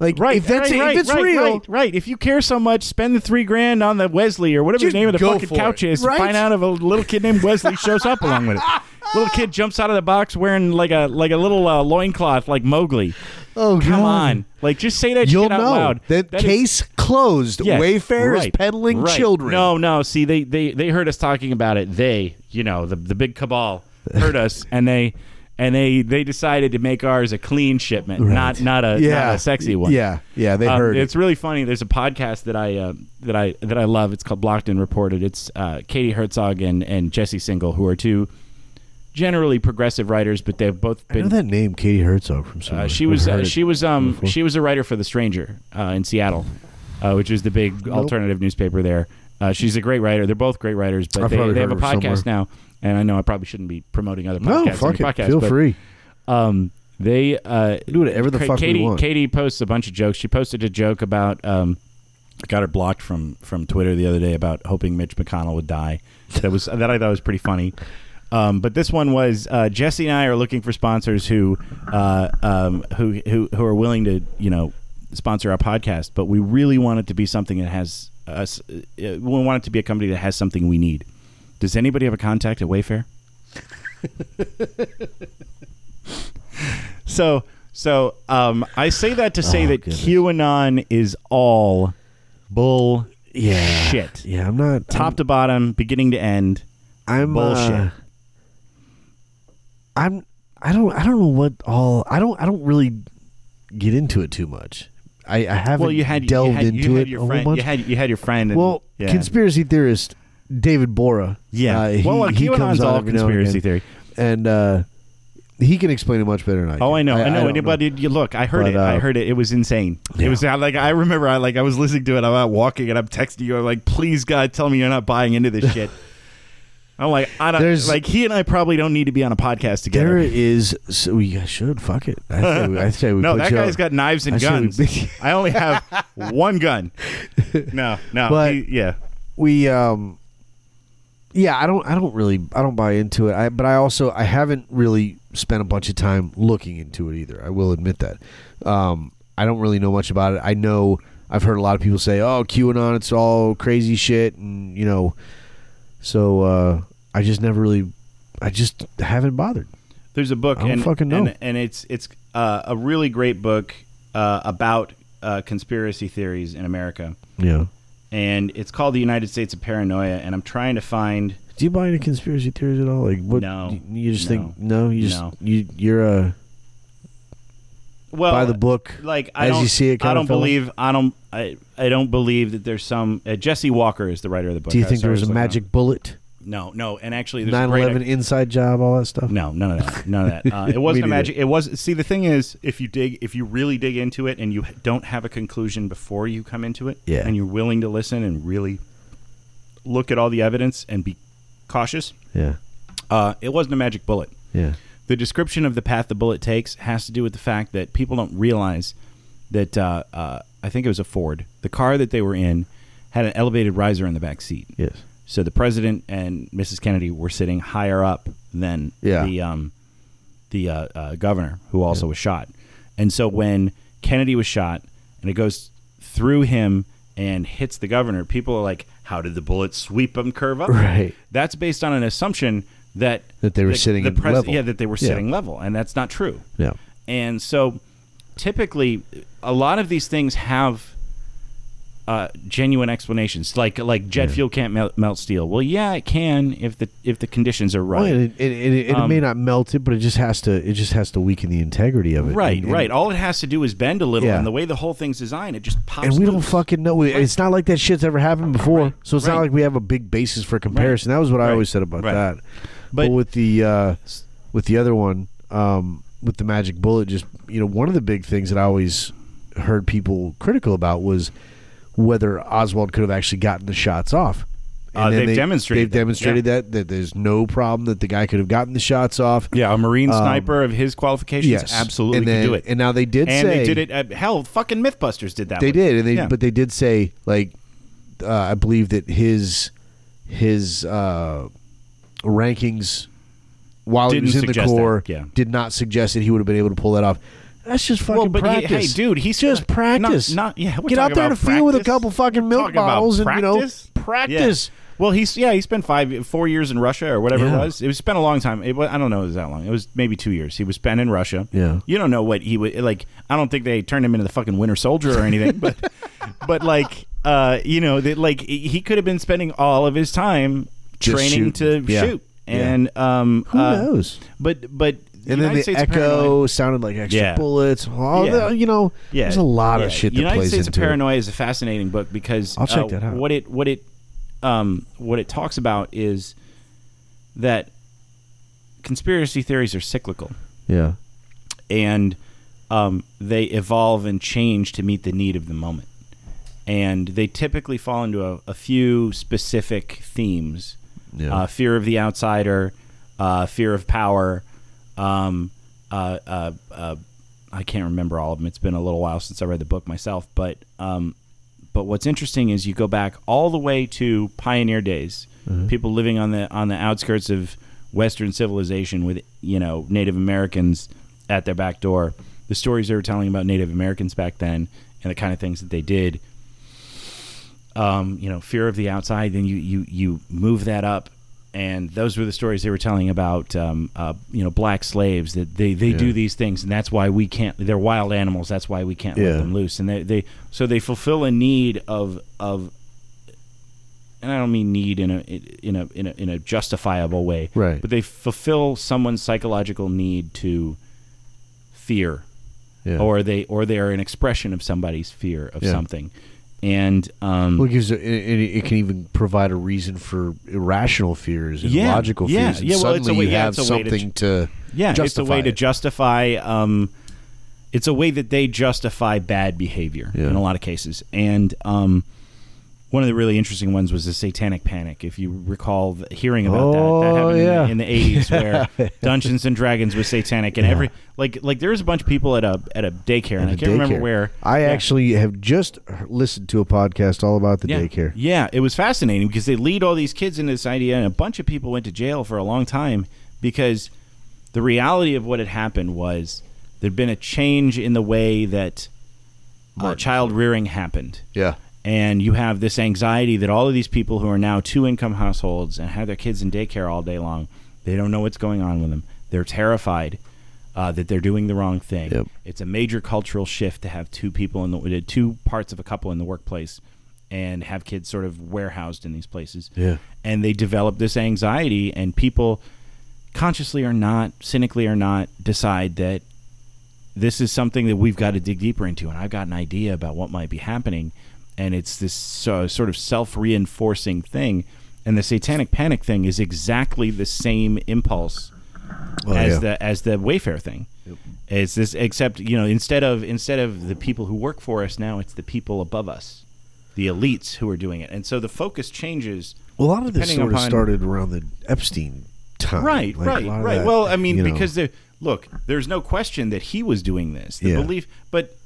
Like, Right, if that's right, right, if it's right, real, right, right. If you care so much, spend the three grand on the Wesley or whatever the name of the fucking couch it, is. right? Find out if a little kid named Wesley shows up along with it. (laughs) Little kid jumps out of the box wearing like a like a little uh, loincloth like Mowgli. oh Come God. on, like just say that you'll shit out know loud. that, That is- case closed. Yes, Wayfair is peddling right. children. No, no. See, they, they they heard us talking about it. They, you know, the the big cabal heard us, (laughs) and they and they they decided to make ours a clean shipment, Right. not not a yeah, not a sexy one. Yeah, yeah, they Um, heard it's it. really funny. There's a podcast that I uh, that I that I love. It's called Blocked and Reported. It's uh, Katie Herzog and and Jesse Singal, who are two generally progressive writers, but they've both I know been. that name, Katie Herzog from somewhere. Uh, she was uh, she was um before. she was a writer for The Stranger uh, in Seattle, uh, which is the big alternative newspaper there. Uh, she's a great writer. They're both great writers, but I've they, they have a podcast now. And I know I probably shouldn't be promoting other podcasts. No, fuck it. podcast, Feel but, free. Um, they uh, Do whatever the fuck Katie we want. Katie posts a bunch of jokes. She posted a joke about um, I got her blocked from from Twitter the other day about hoping Mitch McConnell would die. That was that I thought was pretty funny. Um, but this one was uh, Jesse and I are looking for sponsors who uh, um, who who who are willing to you know sponsor our podcast. But we really want it to be something that has us. Uh, we want it to be a company that has something we need. Does anybody have a contact at Wayfair? (laughs) so so um, I say that to say Oh, that goodness. QAnon is all bull yeah, shit. Yeah, I'm not top to bottom, beginning to end. I'm bullshit. uh, I'm I don't I don't know what all I don't I don't really get into it too much. I, I haven't Well, you had delved you had, into you had it your a whole friend. bunch. You had you had your friend. And, well, yeah. conspiracy theorist David Bora. Yeah. uh, he, well, he QAnon's comes all every now and conspiracy theory. and uh, he can explain it much better than I. Oh. I know, I, know. don't But it- you look, I heard But, it. I uh, heard it. It was insane. It was I, like I remember. I like I was listening to it. I'm out walking and I'm texting you. I'm like, please God, tell me you're not buying into this shit. (laughs) I'm like, I don't There's- like he and I probably don't need to be on a podcast together. There is. So we should fuck it. I say we, I say we (laughs) no, that guy's up. got knives and I say we- guns. I only have (laughs) one gun. (laughs) No, no. But- he- yeah. we um yeah i don't i don't really i don't buy into it i but i also i haven't really spent a bunch of time looking into it either i will admit that um i don't really know much about it i know i've heard a lot of people say oh qanon it's all crazy shit and you know so uh i just never really i just haven't bothered There's a book, I don't and, fucking know. and and it's it's uh, a really great book uh, about uh, conspiracy theories in America, yeah and it's called "The United States of Paranoia." And I'm trying to find. do you buy any conspiracy theories at all like what No. you, you just No. think no you just No. you you're a Well, by the book like I as don't, you see it I don't believe. I don't. I, I don't believe that there's some. Uh, Jesse Walker is the writer of the book. do you I think there was a magic bullet. No, no, and actually, there's a great 9/11 inside job, all that stuff. No, none of that. None of that. (laughs) Uh, it wasn't a magic. It was. See, the thing is, if you dig, if you really dig into it, and you don't have a conclusion before you come into it, Yeah. and you're willing to listen and really look at all the evidence and be cautious, Yeah, uh, it wasn't a magic bullet. yeah, The description of the path the bullet takes has to do with the fact that people don't realize that. Uh, uh, I think it was a Ford. The car that they were in had an elevated riser in the back seat. yes, So the president and Mrs. Kennedy were sitting higher up than Yeah. the um, the uh, uh, governor, who also was shot. And so when Kennedy was shot, and it goes through him and hits the governor, people are like, "How did the bullet sweep him curve up?" (laughs) Right. That's based on an assumption that That they were the- sitting the in level. Yeah, that they were Yeah. sitting level, and that's not true. yeah, And so typically, a lot of these things have uh, genuine explanations, like like jet fuel can't melt, melt steel. Well, yeah, it can if the if the conditions are right. Well, it, it, it, it Um, may not melt it, but it just has to. It just has to weaken the integrity of it. Right, And- and- right. All it has to do is bend a little, Yeah. and the way the whole thing's designed, it just pops. And we don't fucking know. It's not like that shit's ever happened before. Right, So it's not like we have a big basis for comparison. That was what I always said about right. that. But, But- with the uh, with the other one, um, with the magic bullet, just you know, one of the big things that I always heard people critical about was whether Oswald could have actually gotten the shots off. Uh, they've they- demonstrated They've that, demonstrated that that there's no problem that the guy could have gotten the shots off. Yeah, a Marine Um, sniper of his qualifications Yes, absolutely and could then- do it. And now they did and say they did it. Uh, hell, fucking MythBusters did that. They one. did, and they Yeah. but they did say like uh, I believe that his his uh, rankings while Didn't he was in the suggest that, yeah. did not suggest that he would have been able to pull that off. That's just fucking Well, but he- practice. hey, dude, he's just practice. Not, not yeah. we're Get out talking there in about field with a practice. couple fucking milk Talking about bottles and you know practice? practice. Yeah. Well, he's yeah, he spent five, four years in Russia or whatever Yeah. it was. It was spent a long time. It was, I don't know, it was that long. It was maybe two years. He was spent in Russia. Yeah. you don't know what he would like. I don't think they turned him into the fucking Winter Soldier or anything, but (laughs) but like uh, you know, that like he could have been spending all of his time Just training to shoot. Yeah. shoot. Yeah. And um, Who uh, knows? But but And United then the States echo paranoia- sounded like extra Yeah. bullets. All Yeah. the, you know, Yeah, there's a lot yeah. of shit that United plays States into of. Paranoia is a fascinating book because I'll check uh, that out. What it what it um, what it talks about is that conspiracy theories are cyclical Yeah, and um, they evolve and change to meet the need of the moment. And they typically fall into a, a few specific themes yeah. uh, fear of the outsider, uh, fear of power. Um, uh, uh, uh, I can't remember all of them. It's been a little while since I read the book myself. But um, but what's interesting is you go back all the way to pioneer days, people living on the on the outskirts of Western civilization with you know Native Americans at their back door. The stories they were telling about Native Americans back then and the kind of things that they did um, you know, fear of the outside. Then you you you move that up, and those were the stories they were telling about, um, uh, you know, black slaves that they they do these things, and that's why we can't. They're wild animals. That's why we can't Yeah. let them loose. And they, they so they fulfill a need of of. And I don't mean need in a in a in a in a justifiable way, Right. But they fulfill someone's psychological need to fear, yeah. or they or they are an expression of somebody's fear of Yeah. something, and um, Well, it, gives, it, it it can even provide a reason for irrational fears and Yeah, logical yeah, fears. And yeah, well, it's a suddenly way- you yeah, have a to something to, Yeah, it's a way to justify. Um, it's a way that they justify bad behavior Yeah. in a lot of cases, and um, one of the really interesting ones was the Satanic Panic. If you recall the, hearing about that, that Oh, happened in the- yeah. in the eighties, where (laughs) Dungeons and Dragons was satanic, and Yeah. every like like there was a bunch of people at a at a daycare, and I At can't remember where. I Yeah. actually have just listened to a podcast all about the yeah. daycare. Yeah, it was fascinating because they lead all these kids into this idea, and a bunch of people went to jail for a long time because the reality of what had happened was there'd been a change in the way that uh, child rearing happened. Yeah. And you have this anxiety that all of these people who are now two income households and have their kids in daycare all day long, they don't know what's going on with them. They're terrified uh, that they're doing the wrong thing. Yep. It's a major cultural shift to have two people in the two parts of a couple in the workplace and have kids sort of warehoused in these places. Yeah. And they develop this anxiety, and people consciously or not, cynically or not, decide that this is something that we've got to dig deeper into. And I've got an idea about what might be happening. And it's this uh, sort of self reinforcing thing. And the satanic panic thing is exactly the same impulse Oh, as yeah. the as the Wayfair thing. It's this except you know instead of instead of the people who work for us now, it's the people above us, the elites who are doing it. And so the focus changes. Well, a lot of this sort of started around the Epstein time. Right, Like, right, right. that, well, I mean, you know. because the look, there's no question that he was doing this. The Yeah. belief, but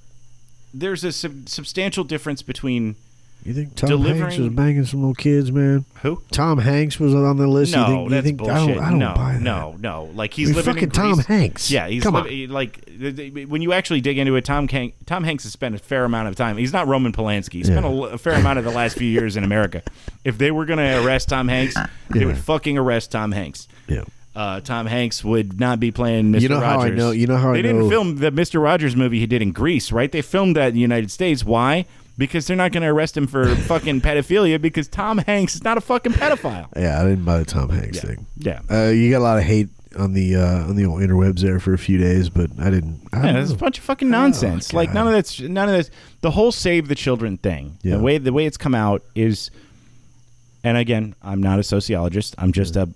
there's a sub- substantial difference between you think Tom delivering- Hanks was banging some little kids, man. who. Tom Hanks was on the list. No, you think, you that's think, bullshit. I don't, I don't no, buy that. no, no. Like I he's mean, living fucking in Tom Hanks. Yeah, he's Come li- like th- th- when you actually dig into it. Tom Hanks, Tom Hanks has spent a fair amount of time. He's not Roman Polanski. He spent a Yeah. a, fair amount of the last few years in America. If they were going to arrest Tom Hanks, they would fucking arrest Tom Hanks. Yeah. Uh, Tom Hanks would not be playing Mr. You know how I Rogers. know- you know how I they didn't know- film the Mr. Rogers movie he did in Greece, right? They filmed that in the United States. Why? Because they're not going to arrest him for (laughs) fucking pedophilia because Tom Hanks is not a fucking pedophile. Yeah, I didn't buy the Tom Hanks thing. Yeah. Uh, you got a lot of hate on the uh, on the old interwebs there for a few days, but I didn't. I Yeah, don't it's a know. bunch of fucking nonsense. like none of that's none of this. The whole save the children thing. Yeah. The way the way it's come out is, and again, I'm not a sociologist. I'm just a,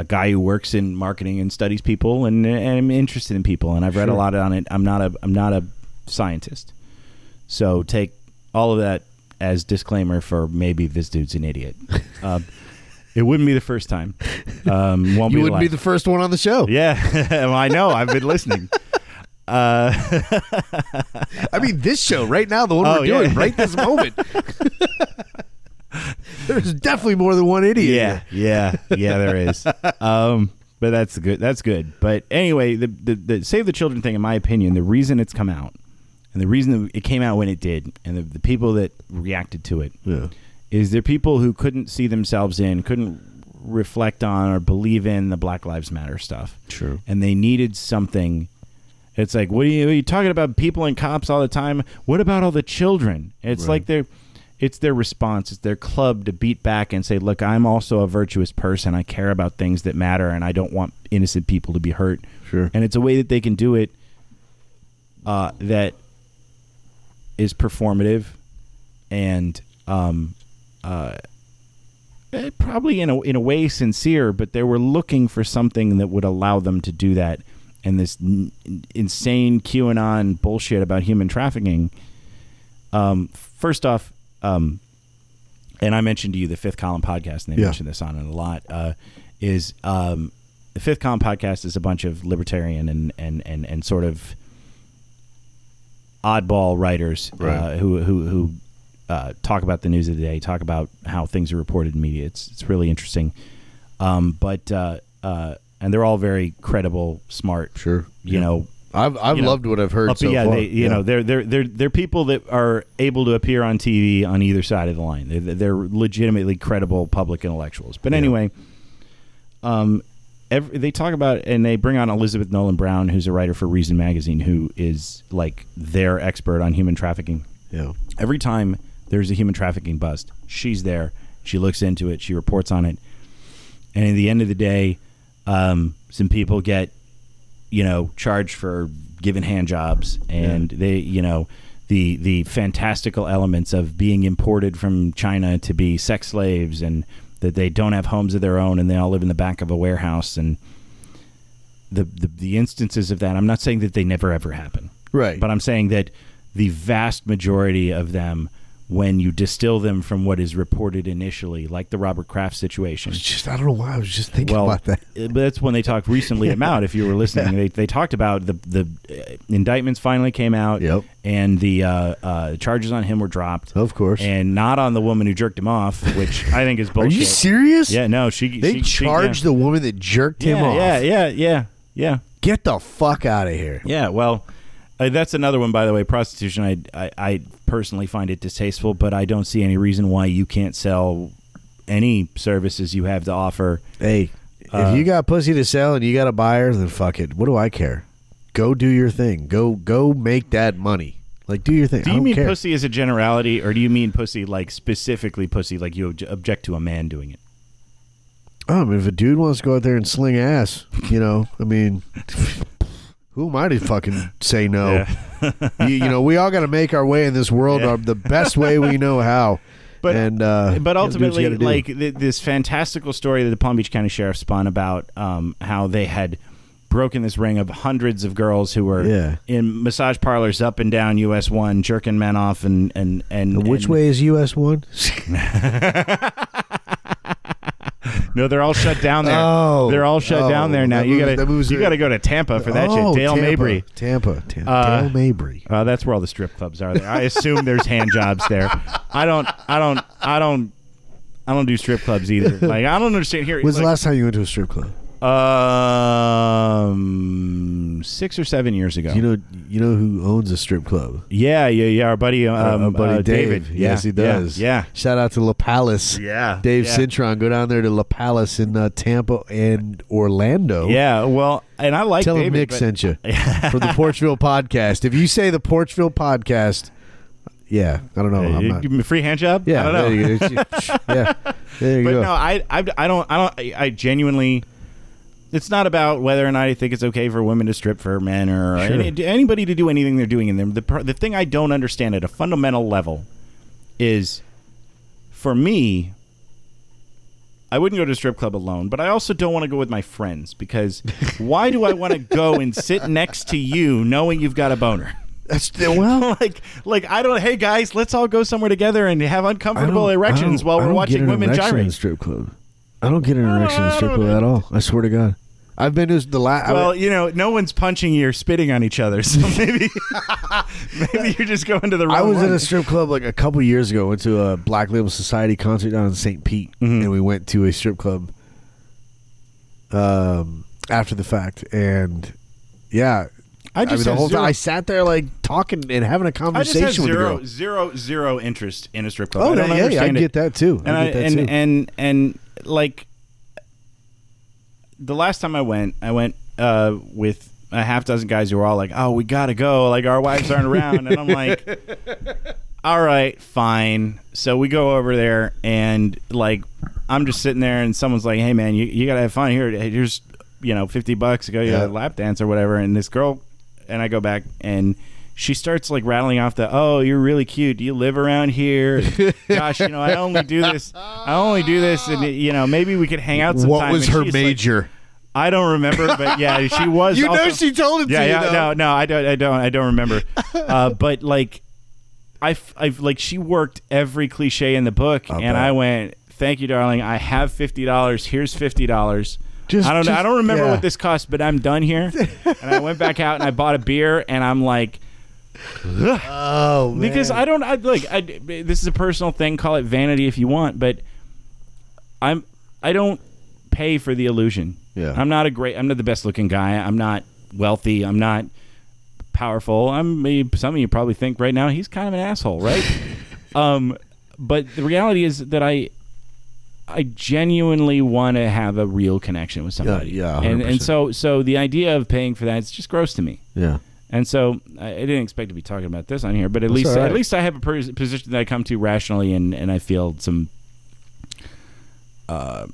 a guy who works in marketing and studies people, and, and I'm interested in people, and I've read a lot on it. I'm not a I'm not a scientist, so take all of that as disclaimer for maybe this dude's an idiot. (laughs) uh, it wouldn't be the first time. Um, (laughs) won't you be wouldn't be the first one on the show. Yeah, (laughs) well, I know. I've been listening. Uh, I mean, this show right now, the one Oh, we're yeah. doing right this moment. (laughs) There's definitely more than one idiot. yeah, yeah, yeah. There is. (laughs) Um, but that's good. That's good. But anyway, the, the the save the children thing, in my opinion, the reason it's come out, and the reason that it came out when it did, and the, the people that reacted to it, Yeah. is there people who couldn't see themselves in, couldn't reflect on or believe in the Black Lives Matter stuff. True. And they needed something. It's like, what are you, are you talking about people and cops all the time? What about all the children? It's Right. like they're, it's their response. It's their club to beat back and say, look, I'm also a virtuous person. I care about things that matter, and I don't want innocent people to be hurt. Sure. And it's a way that they can do it uh, that is performative and um, uh, eh, probably in a in a way sincere, but they were looking for something that would allow them to do that. And this n- insane QAnon bullshit about human trafficking. Um, first off, um, and I mentioned to you the Fifth Column podcast, and they Yeah. mentioned this on it a lot. Uh, is um, the Fifth Column podcast is a bunch of libertarian and and and, and sort of oddball writers uh, who who who uh, talk about the news of the day, talk about how things are reported in media. It's it's really interesting. Um, but uh, uh, and they're all very credible, smart. Sure. You Yeah. know, I've I've you know, loved what I've heard up- so yeah, far. they, you know, they're they're they're they're people that are able to appear on TV on either side of the line. They're, they're legitimately credible public intellectuals. But anyway, um, every, they talk about and they bring on Elizabeth Nolan Brown, who's a writer for Reason magazine, who is like their expert on human trafficking. yeah. Every time there's a human trafficking bust, she's there. She looks into it. She reports on it. And at the end of the day, um, some people get, you know, charged for giving hand jobs, and they, you know, the the fantastical elements of being imported from China to be sex slaves, and that they don't have homes of their own, and they all live in the back of a warehouse, and the the, the instances of that. I'm not saying that they never ever happen. Right. But I'm saying that the vast majority of them, when you distill them from what is reported initially, like the Robert Kraft situation, It's just I don't know why I was just thinking well, about that. uh, but that's when they talked recently (laughs) about. If you were listening, they, they talked about the the uh, indictments finally came out, Yep. and the uh, uh, charges on him were dropped, Of course. and not on the woman who jerked him off, which I think is bullshit. (laughs) Are you serious? Yeah, no, she They she, she- charged the woman that jerked yeah, him off. yeah, yeah, yeah, yeah. Get the fuck out of here. Yeah, well, uh, that's another one, by the way. Prostitution, I, I, I personally find it distasteful, but I don't see any reason why you can't sell any services you have to offer. Hey, Uh, if you got pussy to sell and you got a buyer, then fuck it. What do I care? Go do your thing. Go go make that money. Like do your thing. Do you mean care. pussy as a generality, or do you mean pussy like specifically pussy, like you obj- object to a man doing it? Oh, I mean, if a dude wants to go out there and sling ass, you know, I mean, who am I to fucking say no? (laughs) you, you know, we all got to make our way in this world Yeah. uh, the best way we know how. (laughs) But- and uh, but you gotta do what you ultimately, like th- this fantastical story that the Palm Beach County Sheriff spun about um, how they had broken this ring of hundreds of girls who were Yeah. in massage parlors up and down US one, jerking men off, and and and which and- way is US one? (laughs) No, they're all shut down there. Oh. they're all shut Oh, down there now. You gotta you gotta go to Tampa for that oh, shit. Dale Tampa, Mabry. Tampa, Tampa, Uh, Dale Mabry. Uh, that's where all the strip clubs are. There. I assume there's hand jobs there. I don't. I don't. I don't. I don't do strip clubs either. (laughs) Like I don't understand here. When's like, the last time you went to a strip club? Um, six or seven years ago. You know, you know who owns a strip club? yeah, yeah, yeah. Our buddy, um, Our- buddy uh. David. Yes, Yeah, he does. Yeah, Shout out to La Palace. yeah. Dave yeah. Cintron, go down there to La Palace in uh, Tampa and Orlando. Yeah, well, and I like Tell David. him Nick but- sent you (laughs) for the Porchville podcast. If you say the Porchville podcast, yeah, I don't know. I'm not. give him a free hand job. Yeah, I don't know. There you go. yeah, there you (laughs) but go. no, I, I, I don't, I don't, I genuinely. It's not about whether or not I think it's okay for women to strip for men or Sure. any, anybody to do anything they're doing in them. The the thing I don't understand at a fundamental level is, for me, I wouldn't go to a strip club alone, but I also don't want to go with my friends because (laughs) why do I want to go and sit next to you knowing you've got a boner? That's well. (laughs) like, like I don't. Hey guys, let's all go somewhere together and have uncomfortable erections while we're watching women erection in a gyrate. strip club. I don't get an erection in a strip club at all. I swear to God. I've been to the last. Well, you know, no one's punching you or spitting on each other, so (laughs) maybe maybe you're just going to the wrong I was one. at a strip club like a couple years ago. Went to a Black Label Society concert down in St. Pete, Mhm. and we went to a strip club um, after the fact. And yeah, I I, just mean, the whole zero, time I sat there like talking and having a I just conversation have with zero, zero, zero interest in a strip club. Oh, I don't yeah, yeah, I get that too. and I I, that and, too. and and like the last time I went, I went uh, with a half dozen guys who were all like, "Oh, we gotta go. Like our wives aren't around," and I'm like, (laughs) "All right, fine." So we go over there, and like I'm just sitting there, and someone's like, "Hey, man, you, you gotta have fun here. Here's you know fifty bucks to go get Yeah. a lap dance or whatever." And this girl, and I go back and. She starts like rattling off the, oh, you're really cute. Do you live around here? Gosh, you know, I only do this. I only do this, and you know, maybe we could hang out sometime. what was And her she's like- major? I don't remember, but yeah, (laughs) she was. you know, she told it yeah, to you. yeah, no, no, I don't, I don't, I don't remember. (laughs) uh, but like, I've, I've like she worked every cliche in the book, and. I went, "Thank you, darling. I have fifty dollars. Here's fifty dollars." Just- I don't know. I don't remember yeah. what this cost, but I'm done here. (laughs) and I went back out and I bought a beer, and I'm like, Oh, (laughs) man. because I don't I like I, this is a personal thing. Call it vanity if you want, but I'm I don't pay for the illusion. Yeah. I'm not a great. I'm not the best looking guy. I'm not wealthy. I'm not powerful. I'm. maybe Some of you probably think right now he's kind of an asshole, right? (laughs) um, but the reality is that I. I genuinely want to have a real connection with somebody. yeah, and 100%. and so so the idea of paying for that is just gross to me. yeah. And so I, didn't expect to be talking about this on here, but at That's least right. at least I have a position that I come to rationally, and, and I feel some uh,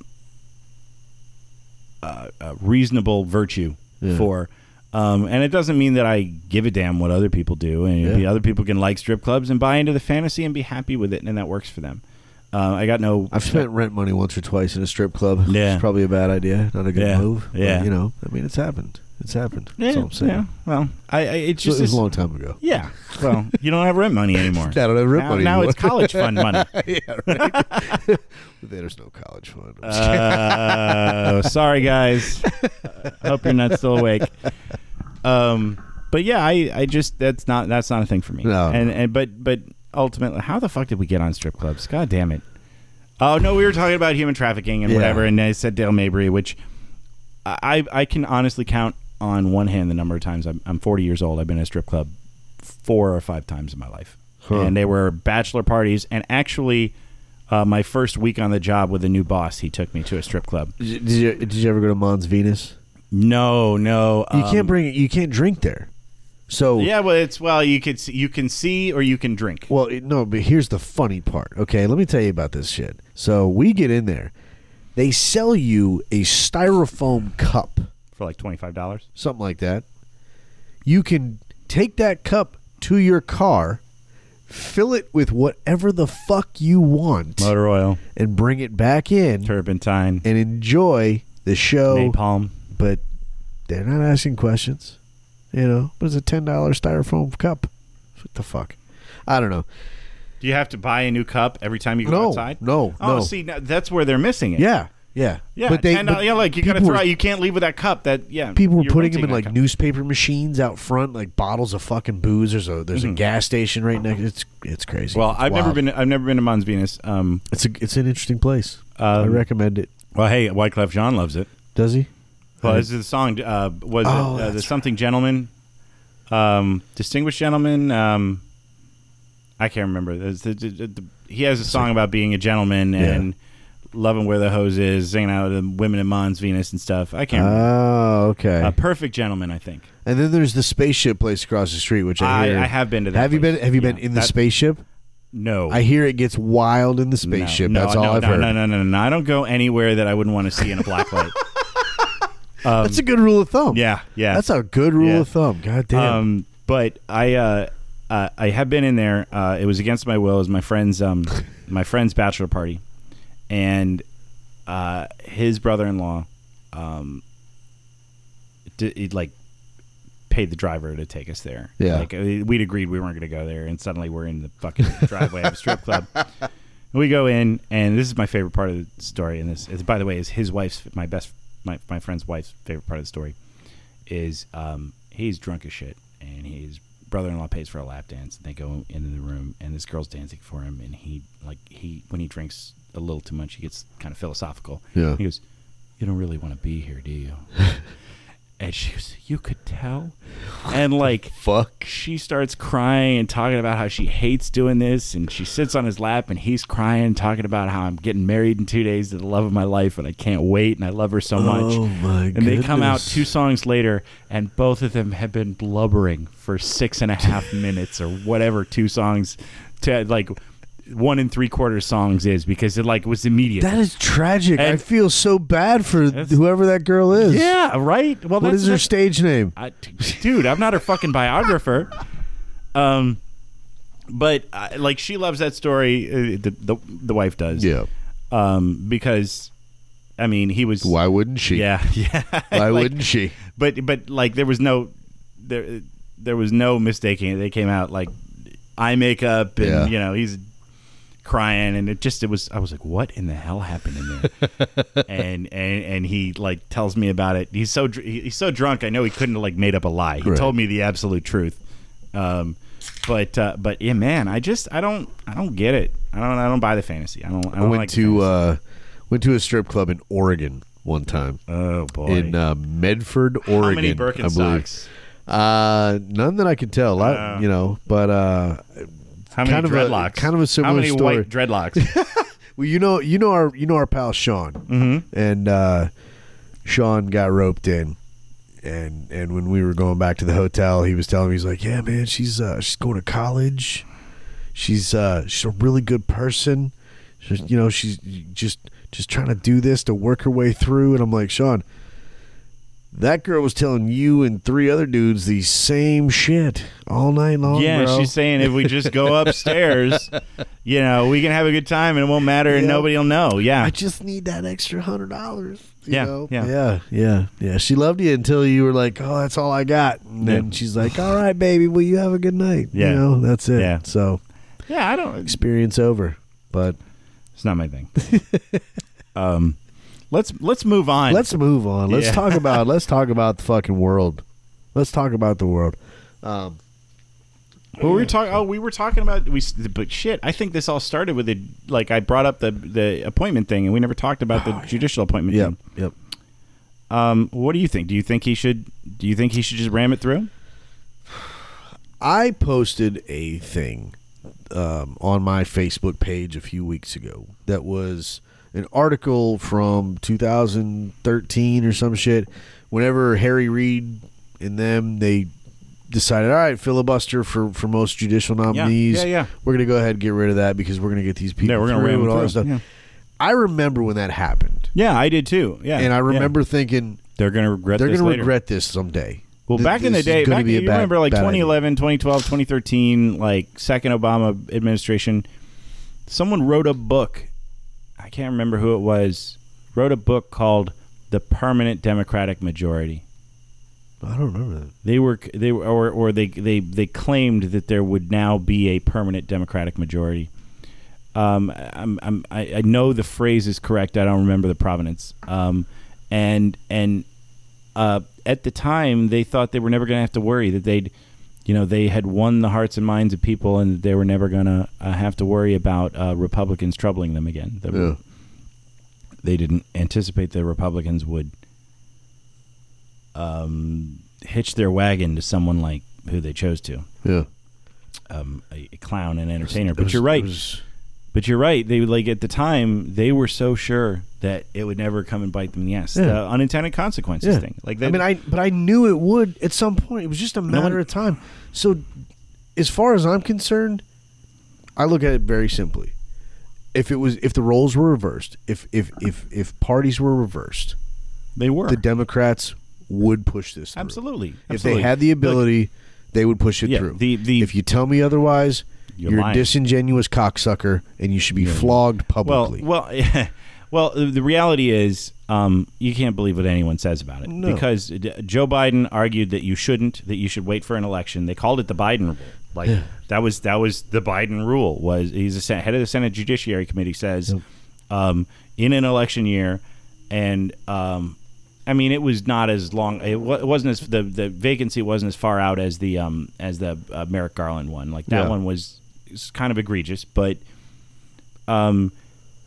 uh, uh, reasonable virtue Yeah. for. Um, and it doesn't mean that I give a damn what other people do, and Yeah. other people can like strip clubs and buy into the fantasy and be happy with it, and that works for them. Uh, I got no. I've spent rent money once or twice in a strip club. Yeah. It's probably a bad idea. Not a good Yeah. move. but, Yeah. you know, I mean, it's happened. It's happened. Yeah, That's all I'm saying. yeah. Well, I, I it So just it was a long time ago. yeah. Well, you don't have rent money (laughs) anymore. I don't have rent now, money now anymore. it's college fund (laughs) money. yeah, right. (laughs) There's no college fund. Uh, sorry, guys. Hope you're not still awake. Um, but yeah, I, I just that's not that's not a thing for me. No, and and but but ultimately, how the fuck did we get on strip clubs? God damn it! Oh no, we were talking about human trafficking and Yeah. whatever, and I said Dale Mabry, which I I can honestly count on one hand the number of times I'm, I'm 40 years old. I've been in a strip club four or five times in my life, Huh. and they were bachelor parties. And actually, uh, my first week on the job with a new boss, he took me to a strip club. Did you, did you did you ever go to Mons Venus? No, no, You um, can't bring you can't drink there. So Yeah, well, it's well, you could see, you can see or you can drink. Well, no, but here's the funny part. Okay, let me tell you about this shit. So we get in there, they sell you a styrofoam cup, for like twenty five dollars. something like that. You can take that cup to your car, fill it with whatever the fuck you want, Motor oil, and bring it back in turpentine, and enjoy the show. napalm. But they're not asking questions, you know. But it's a ten dollar styrofoam cup. What the fuck? I don't know. Do you have to buy a new cup every time you go No, outside? no, Oh, no. see, now, that's where they're missing it. Yeah, yeah, yeah. But they, $10 but yeah, like you got to people throw. were- You can't leave with that cup. That yeah. people were you're putting them renting in that like cup. newspaper machines out front, like bottles of fucking booze. There's a there's a gas station right next. It's it's crazy. Mm-hmm. Well, It's I've never wild. been. I've never been to Mons Venus. Um, It's a it's an interesting place. I um, recommend it. well, hey, Wyclef Jean loves it. Does he? Well, this is the song. Uh, was Oh, it uh, the that's something gentleman, um, distinguished gentleman? Um, I can't remember. The- the- the- he has a song about being a gentleman and loving where the hose is, hanging out with the women in Mons Venus and stuff. I can't. remember. Oh, okay. A perfect gentleman, I think. and then there's the spaceship place across the street, which I I, hear. I have been to that. have you place. been? Have you Yeah, been in the that- spaceship? No. I hear it gets wild in the spaceship. No, That's all no, I've no, heard. No, no, no, no, no. I don't go anywhere that I wouldn't want to see in a black light. Um, (laughs) That's a good rule of thumb. yeah, yeah. That's a good rule Yeah. of thumb. God damn. Um, but I uh, uh, I have been in there. Uh, it was against my will. It was my friend's um, my friend's bachelor party, and uh, his brother-in-law, um, d- he, like paid the driver to take us there. Yeah. like uh, we'd agreed we weren't going to go there, and suddenly we're in the fucking driveway of a strip club. (laughs) We go in, and this is my favorite part of the story. And this, is, by the way, is his wife's my best my my friend's wife's favorite part of the story is um, he's drunk as shit, and his brother-in-law pays for a lap dance. And they go into the room, and this girl's dancing for him, and he like he when he drinks a little too much, he gets kind of philosophical. Yeah. he goes, "You don't really want to be here, do you?" (laughs) and she goes, "You could tell," and like (laughs) Fuck. she starts crying and talking about how she hates doing this and she sits on his lap and he's crying talking about how I'm getting married in 2 days to the love of my life and I can't wait and I love her so oh much. Oh my and they come out two songs later and both of them have been blubbering for six and a half minutes or whatever two songs to like one and three quarter songs is because it like was immediate. That is tragic. I feel so bad for whoever that girl is. yeah, right. Well, What is her stage name? I, dude, I'm not her fucking biographer. Um, but uh, like she loves that story. Uh, the, the the wife does. Yeah. Um, because I mean, he was. Why wouldn't she? Yeah, (laughs) yeah. Why Like, wouldn't she? But but like there was no there there was no mistaking it. They came out like eye makeup and Yeah. you know he's crying and it just it was I was like what in the hell happened in there (laughs) and and and he like tells me about it he's so he's so drunk I know he couldn't have like made up a lie he Right. told me the absolute truth um but uh but yeah man I just I don't I don't get it I don't I don't buy the fantasy I don't I I don't went like to uh, went to a strip club in Oregon one time oh boy in uh, Medford, Oregon. how many I believe. Birkenstocks Uh, none that I can tell. A lot, Uh. you know, but uh, how many kind of a- kind of a similar how many story. white dreadlocks (laughs) well, you know, you know our, you know our pal Sean, mm-hmm. and uh, Sean got roped in, and and when we were going back to the hotel, he was telling me he's like, yeah, man, she's uh, she's going to college, she's uh, she's a really good person, she's, you know, she's just just trying to do this to work her way through, and I'm like, Sean. That girl was telling you and three other dudes the same shit all night long. Yeah, bro. she's saying if we just go (laughs) upstairs, you know, we can have a good time and it won't matter and Yeah. nobody will know. Yeah. I just need that extra hundred dollars. Yeah, know? yeah. yeah, yeah, yeah. She loved you until you were like, "Oh, that's all I got." And then Yeah. she's like, "All right, baby, well, you have a good night." Yeah. you know, that's it. Yeah. So yeah, I don't experience over. But it's not my thing. (laughs) um let's let's move on. let's move on. Let's Yeah. talk (laughs) about let's talk about the fucking world. Let's talk about the world. Um, Well, we were talking. Oh, we were talking about we. But shit, I think this all started with it. Like I brought up the the appointment thing, and we never talked about the judicial appointment. yep, thing. yep. Um, what do you think? Do you think he should? Do you think he should just ram it through? I posted a thing um, on my Facebook page a few weeks ago that was an article from 2013 or some shit. Whenever Harry Reid and them they decided, all right, filibuster for for most judicial nominees. yeah, yeah. We're gonna go ahead and get rid of that because we're gonna get these people. Yeah, we're gonna through and all that stuff. Yeah. I remember when that happened, Yeah, I did too. Yeah, and I yeah. remember thinking they're going to regret. they're this gonna later. regret this someday. Well, Th- back in the day, back you bad- remember like bad idea. 2011, 2012, 2013, like second Obama administration, someone wrote a book. I can't remember who it was. Wrote a book called "The Permanent Democratic Majority." I don't remember that. They were they were or, or they they they claimed that there would now be a permanent Democratic majority. Um, I'm, I'm, I, I know the phrase is correct. I don't remember the provenance. Um, and and uh, at the time, they thought they were never going to have to worry that they'd, you know, they had won the hearts and minds of people, and they were never going to uh, have to worry about uh, Republicans troubling them again. That Yeah. They didn't anticipate the Republicans would um, hitch their wagon to someone like who they chose to, Yeah. um, a, a clown and entertainer. It But was- you're right. was- But you're right. They like at the time they were so sure that it would never come and bite them in the ass. Yeah. The unintended consequences yeah. thing. Like I that, mean, I but I knew it would at some point. It was just a matter one- of time. So, as far as I'm concerned, I look at it very simply. If it was, if the roles were reversed, if if if if parties were reversed, they were the Democrats would push this through. absolutely. If absolutely. they had the Look, ability, they would push it Yeah, through. the- the- if you tell me otherwise, You're you're, a disingenuous cocksucker, and you should be flogged publicly. well, (laughs) well. The the reality is, um, you can't believe what anyone says about it No. because Joe Biden argued that you shouldn't, that you should wait for an election. They called it the Biden rule. Like that was that was the Biden rule. Was he's the Sen- head of the Senate Judiciary Committee says, um, in an election year, and um, I mean it was not as long. It, it wasn't as the the vacancy wasn't as far out as the um as the uh, Merrick Garland one. Like that Yeah. one was, was kind of egregious, but um,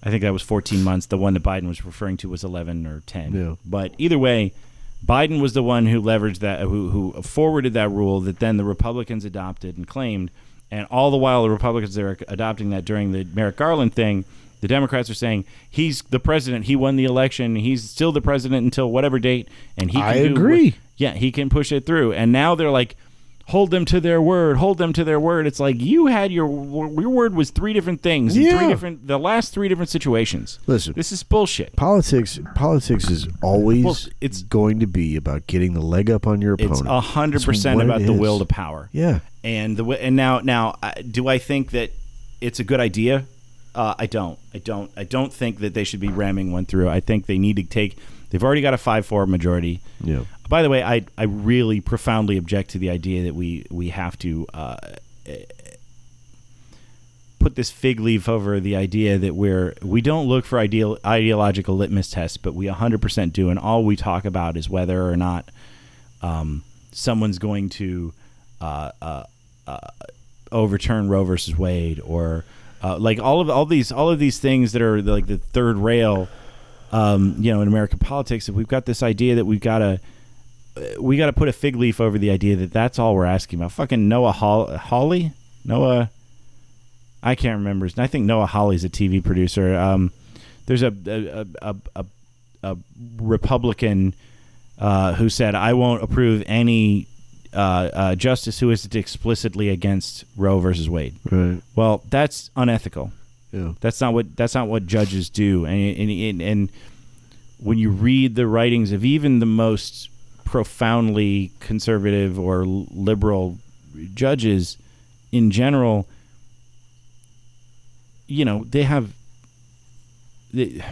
I think that was 14 months. The one that Biden was referring to was 11 or 10. Yeah. But either way, Biden was the one who leveraged that, who, who forwarded that rule that then the Republicans adopted and claimed. And all the while, the Republicans are adopting that during the Merrick Garland thing. The Democrats are saying he's the president. He won the election. He's still the president until whatever date, and he. Can I do what- agree. yeah, he can push it through. And now they're like, hold them to their word. Hold them to their word. It's like you had your your word was three different things. in Yeah. Three different. The last three different situations. Listen, This is bullshit. politics politics is always Well, it's- going to be about getting the leg up on your opponent. It's a hundred percent about the will to power. yeah. And the and now now uh, do I think that it's a good idea? Uh, I don't. I don't. I don't think that they should be ramming one through. I think they need to take. They've already got a five four majority. Yeah. By the way, I I really profoundly object to the idea that we we have to uh, put this fig leaf over the idea that we're we don't look for ideal ideological litmus tests, but we 100% do, and all we talk about is whether or not um, someone's going to uh, uh, uh, overturn Roe versus Wade or uh, like all of all these all of these things that are like the third rail. Um, you know, in American politics, if we've got this idea that we've got to we got to put a fig leaf over the idea that that's all we're asking about. Fucking Noah Hall- Hawley, Noah, I can't remember. I think Noah Hawley's a TV producer. Um, there's a a, a, a, a Republican uh, who said, "I won't approve any uh, uh, justice who is explicitly against Roe versus Wade." Right. Well, that's unethical. Yeah. That's not what that's not what judges do. And and, and and when you read the writings of even the most profoundly conservative or liberal judges in general, you know, they have they,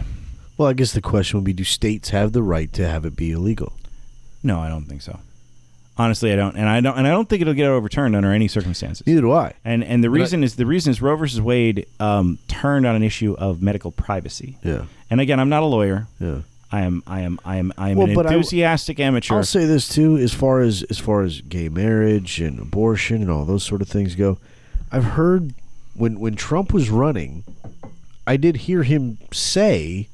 Well, I guess the question would be: Do states have the right to have it be illegal? no, I don't think so. Honestly, I don't, and I don't, and I don't think it'll get overturned under any circumstances. Neither do I. And and the But reason is the reason is Roe versus Wade um, turned on an issue of medical privacy. Yeah. And again, I'm not a lawyer. Yeah. I am I am I am I am Well, an enthusiastic amateur. I'll say this too, as far as as far as gay marriage and abortion and all those sort of things go. I've heard when when Trump was running, I did hear him say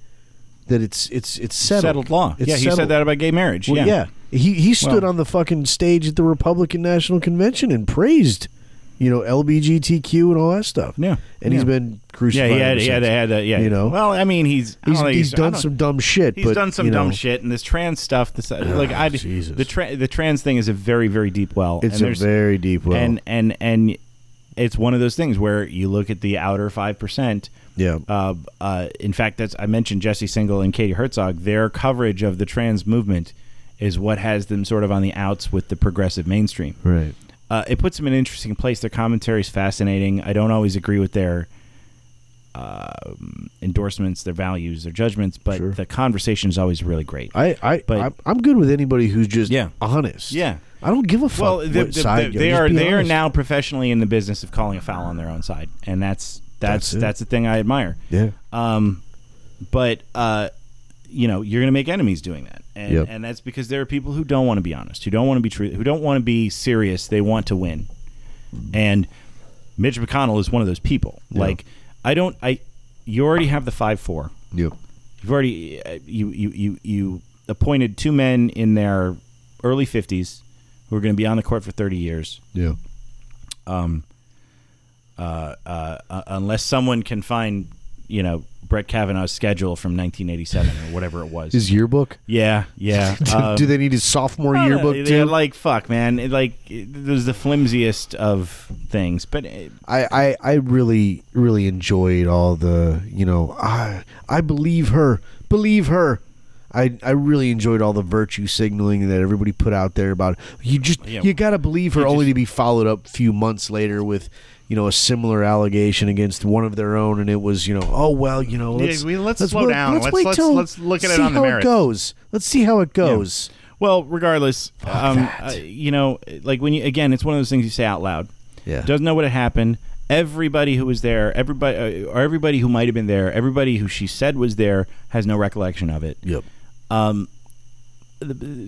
that it's it's it's settled, settled, law. It's yeah, he settled. said that about gay marriage. Well, yeah. yeah. He he stood Well- on the fucking stage at the Republican National Convention and praised, you know, LBGTQ and all that stuff. Yeah. and he's been Yeah, crucified. he had, he had, had, uh, yeah. You know? Well, I mean, he's I He's, he's done some dumb shit. He's but, done some you dumb shit, and this trans stuff. This, like I, Jesus. the tra- the trans thing is a very very deep well. It's a very deep well. and and and it's one of those things where you look at the outer five percent. yeah, Uh, uh, in fact, that's I mentioned Jesse Singal and Katie Herzog. Their coverage of the trans movement is what has them sort of on the outs with the progressive mainstream. right. Uh, it puts them in an interesting place. Their commentary is fascinating. I don't always agree with their um endorsements, their values, their judgments, but Sure. the conversation is always really great. I, I, But- I'm, I'm good with anybody who's just Yeah. honest. Yeah. I don't give a fuck. Well, the, the- side the- they are they are now professionally in the business of calling a foul on their own side, and that's that's That's that's, the thing I admire. Yeah, Um, but uh, you know, you're going to make enemies doing that, and Yep. and that's because there are people who don't want to be honest, who don't want to be true, who don't want to be serious. They want to win, and Mitch McConnell is one of those people. Like, I don't, I, you already have the five four. yep. You've already uh, you you you you appointed two men in their early 50s who are going to be on the court for 30 years. Yeah. Um, uh, uh, uh, unless someone can find, you know, Brett Kavanaugh's schedule from 1987 or whatever it was. His yearbook. yeah, yeah. (laughs) Um, Do they need his sophomore I yearbook they're too? Like fuck, man. It, like it, was the flimsiest of things, but it, I, I, I really really enjoyed all the you know I I believe her believe her I, I really enjoyed all the virtue signaling that everybody put out there about you just Yeah. you gotta believe her only just- to be followed up a few months later with you know a similar allegation against one of their own and it was you know oh well you know Yeah, let's, we- let's slow down. Let's- wait let's- till- let's look at it on the how merits. it goes let's see how it goes well, regardless, um, uh, you know, like when you again, it's one of those things you say out loud. yeah doesn't know what had happened. Everybody who was there, everybody uh, or everybody who might have been there, everybody who she said was there has no recollection of it. yep Um,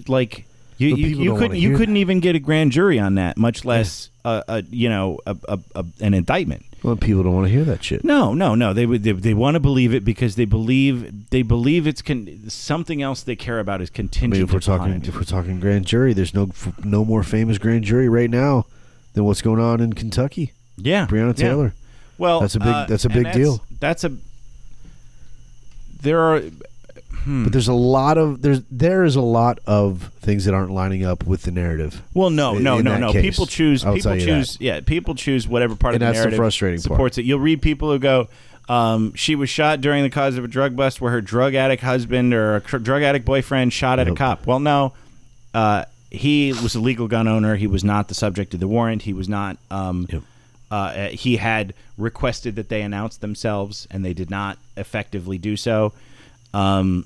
like you, you, you couldn't you couldn't even get a grand jury on that, much less a, a you know a, a, a, an indictment. well people don't want to hear that shit No, no, no. They would they, they want to believe it because they believe they believe it's con- something else they care about is contingent. I mean, if we're talking it. if we're talking grand jury, there's no no more famous grand jury right now than what's going on in Kentucky. yeah, Breonna yeah. Taylor. Well, That's a big- uh, that's a big that's- deal. That's a. There are But there's a lot of there's there is a lot of things that aren't lining up with the narrative. Well, no, in- no, in no, no. case. People choose. I'll people choose. Yeah, people choose whatever part And of the that's the narrative frustrating part. supports it. You'll read people who go, um, "She was shot during the cause of a drug bust, where her drug addict husband or a cr- drug addict boyfriend shot at a cop." Well, no, uh, he was a legal gun owner. He was not the subject of the warrant. He was not. Um, Yep. uh, he had requested that they announce themselves, and they did not effectively do so. Um,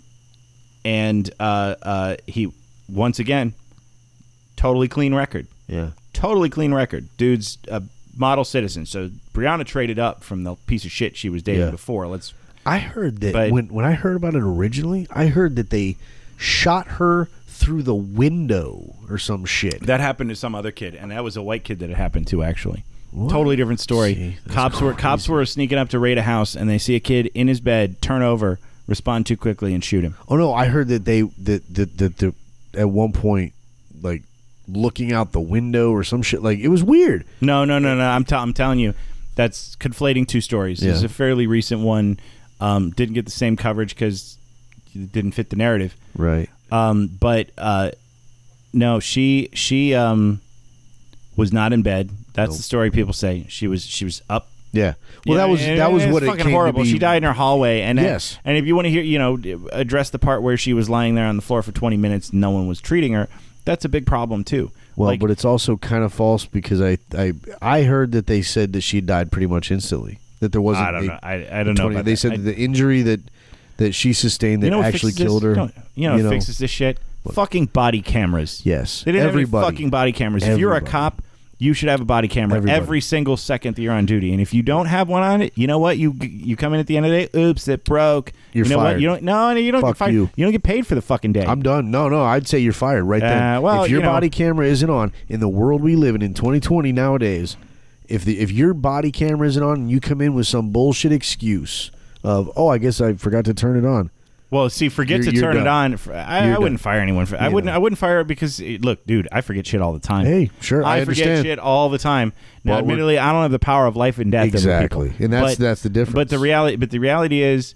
and uh, uh, he once again, totally clean record Yeah. totally clean record. Dude's a model citizen. So Breonna traded up from the piece of shit she was dating Yeah. before. Let's I heard that But- when when I heard about it originally, I heard that they shot her through the window or some shit. that happened to some other kid, and that was a white kid that it happened to actually. What? Totally different story. See, that's cops were cops were sneaking up to raid a house, and they see a kid in his bed, turn over, respond too quickly, and shoot him. Oh no, I heard that they that that that the at one point like looking out the window or some shit like it was weird. No, no, no, no. I'm, t- I'm telling you, that's conflating two stories. This is a fairly recent one. Um, didn't get the same coverage because it didn't fit the narrative. Right. Um, but uh, no, she she um, was not in bed. That's Nope. the story people say. She was she was up. Yeah. Well, Yeah, that was that was what fucking horrible. She died in her hallway, and Yes. and if you want to hear, you know, address the part where she was lying there on the floor for twenty minutes, no one was treating her. That's a big problem too. Well, Like, but it's also kind of false because I I I heard that they said that she died pretty much instantly. That there wasn't. I don't a know. I, I don't know. 20 About they that. said I- that the injury that that she sustained that you know actually killed her. You know, you know, fixes this shit. Fucking body cameras. Yes, They didn't everybody. have any fucking body cameras. If you're a cop, you should have a body camera Everybody. every single second that you're on duty. And if you don't have one on it, you know what? You you come in at the end of the day. Oops, it broke. You're you know what? You don't. No, no, you don't Fuck get fired. you. don't get paid for the fucking day. I'm done. No, no, I'd say you're fired right then. Uh, well, if your you know- body camera isn't on in the world we live in in 2020 nowadays, if the if your body camera isn't on and you come in with some bullshit excuse of oh I guess I forgot to turn it on. Well, see, forget You're- to you're turn it done. on. I, You're I wouldn't fire anyone for. I wouldn't. I wouldn't fire it because eh, look, dude, I forget shit all the time. Hey, sure, I, forget understand. shit all the time. Now, But we're- admittedly, I don't have the power of life and death over Exactly, people. and that's that's the difference. But the reality, but the reality is,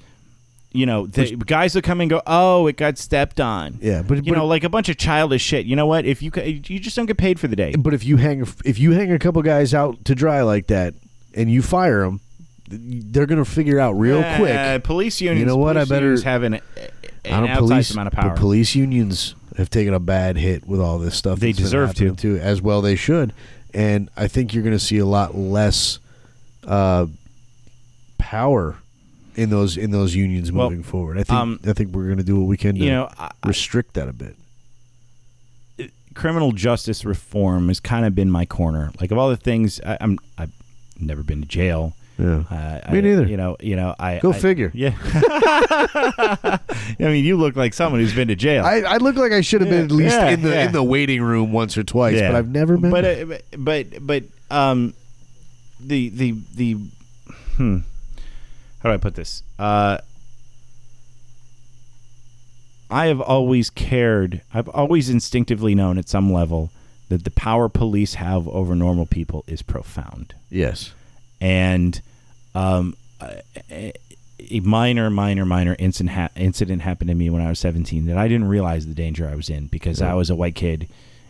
you know, the guys will come and go, oh, it got stepped on. Yeah, but- you but- know, like a bunch of childish shit. You know what? If you ca- you just don't get paid for the day. But if you hang if you hang a couple guys out to dry like that and you fire them, they're gonna figure out real Uh, quick. police unions. You know what? I better- have an, an I don't outsized police, amount of power. police unions have taken a bad hit with all this stuff. They deserve to. too, as well they should. And I think you're going to see a lot less uh, power in those in those unions Well, moving forward. I think um, I think we're going to do what we can to you know, I, restrict that a bit. criminal justice reform has kind of been my corner. Like of all the things, I, I'm I've never been to jail. Yeah. Uh, Me I, neither. You know, you know, I Go I- figure. Yeah. (laughs) I mean, you look like someone who's been to jail. I, I look like I should have been at least Yeah, in the yeah. in the waiting room once or twice, Yeah. but I've never been. but there. uh, but but um, the the the hmm, how do I put this? Uh, I have always cared. I've always instinctively known at some level that the power police have over normal people is profound. Yes. And um, a, minor, minor, minor incident ha- incident happened to me when I was 17 that I didn't realize the danger I was in because I was a white kid,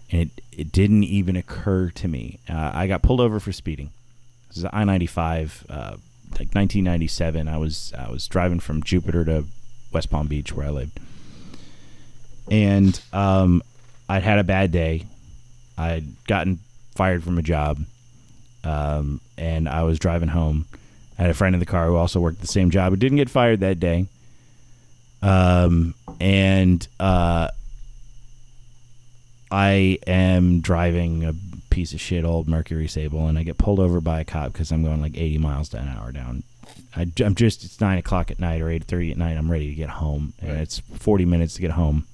and it, it didn't even occur to me. Uh, I got pulled over for speeding. This is I 95, uh, like 1997. I was I was driving from Jupiter to West Palm Beach where I lived, and um, I'd had a bad day. I'd gotten fired from a job, um, and I was driving home. I had a friend in the car who also worked the same job who didn't get fired that day. Um, and uh, I am driving a piece of shit old Mercury Sable, and I get pulled over by a cop because I'm going like 80 miles an hour down. I, am just it's nine o'clock at night or 8:30 at night. I'm ready to get home, and Right. it's 40 minutes to get home,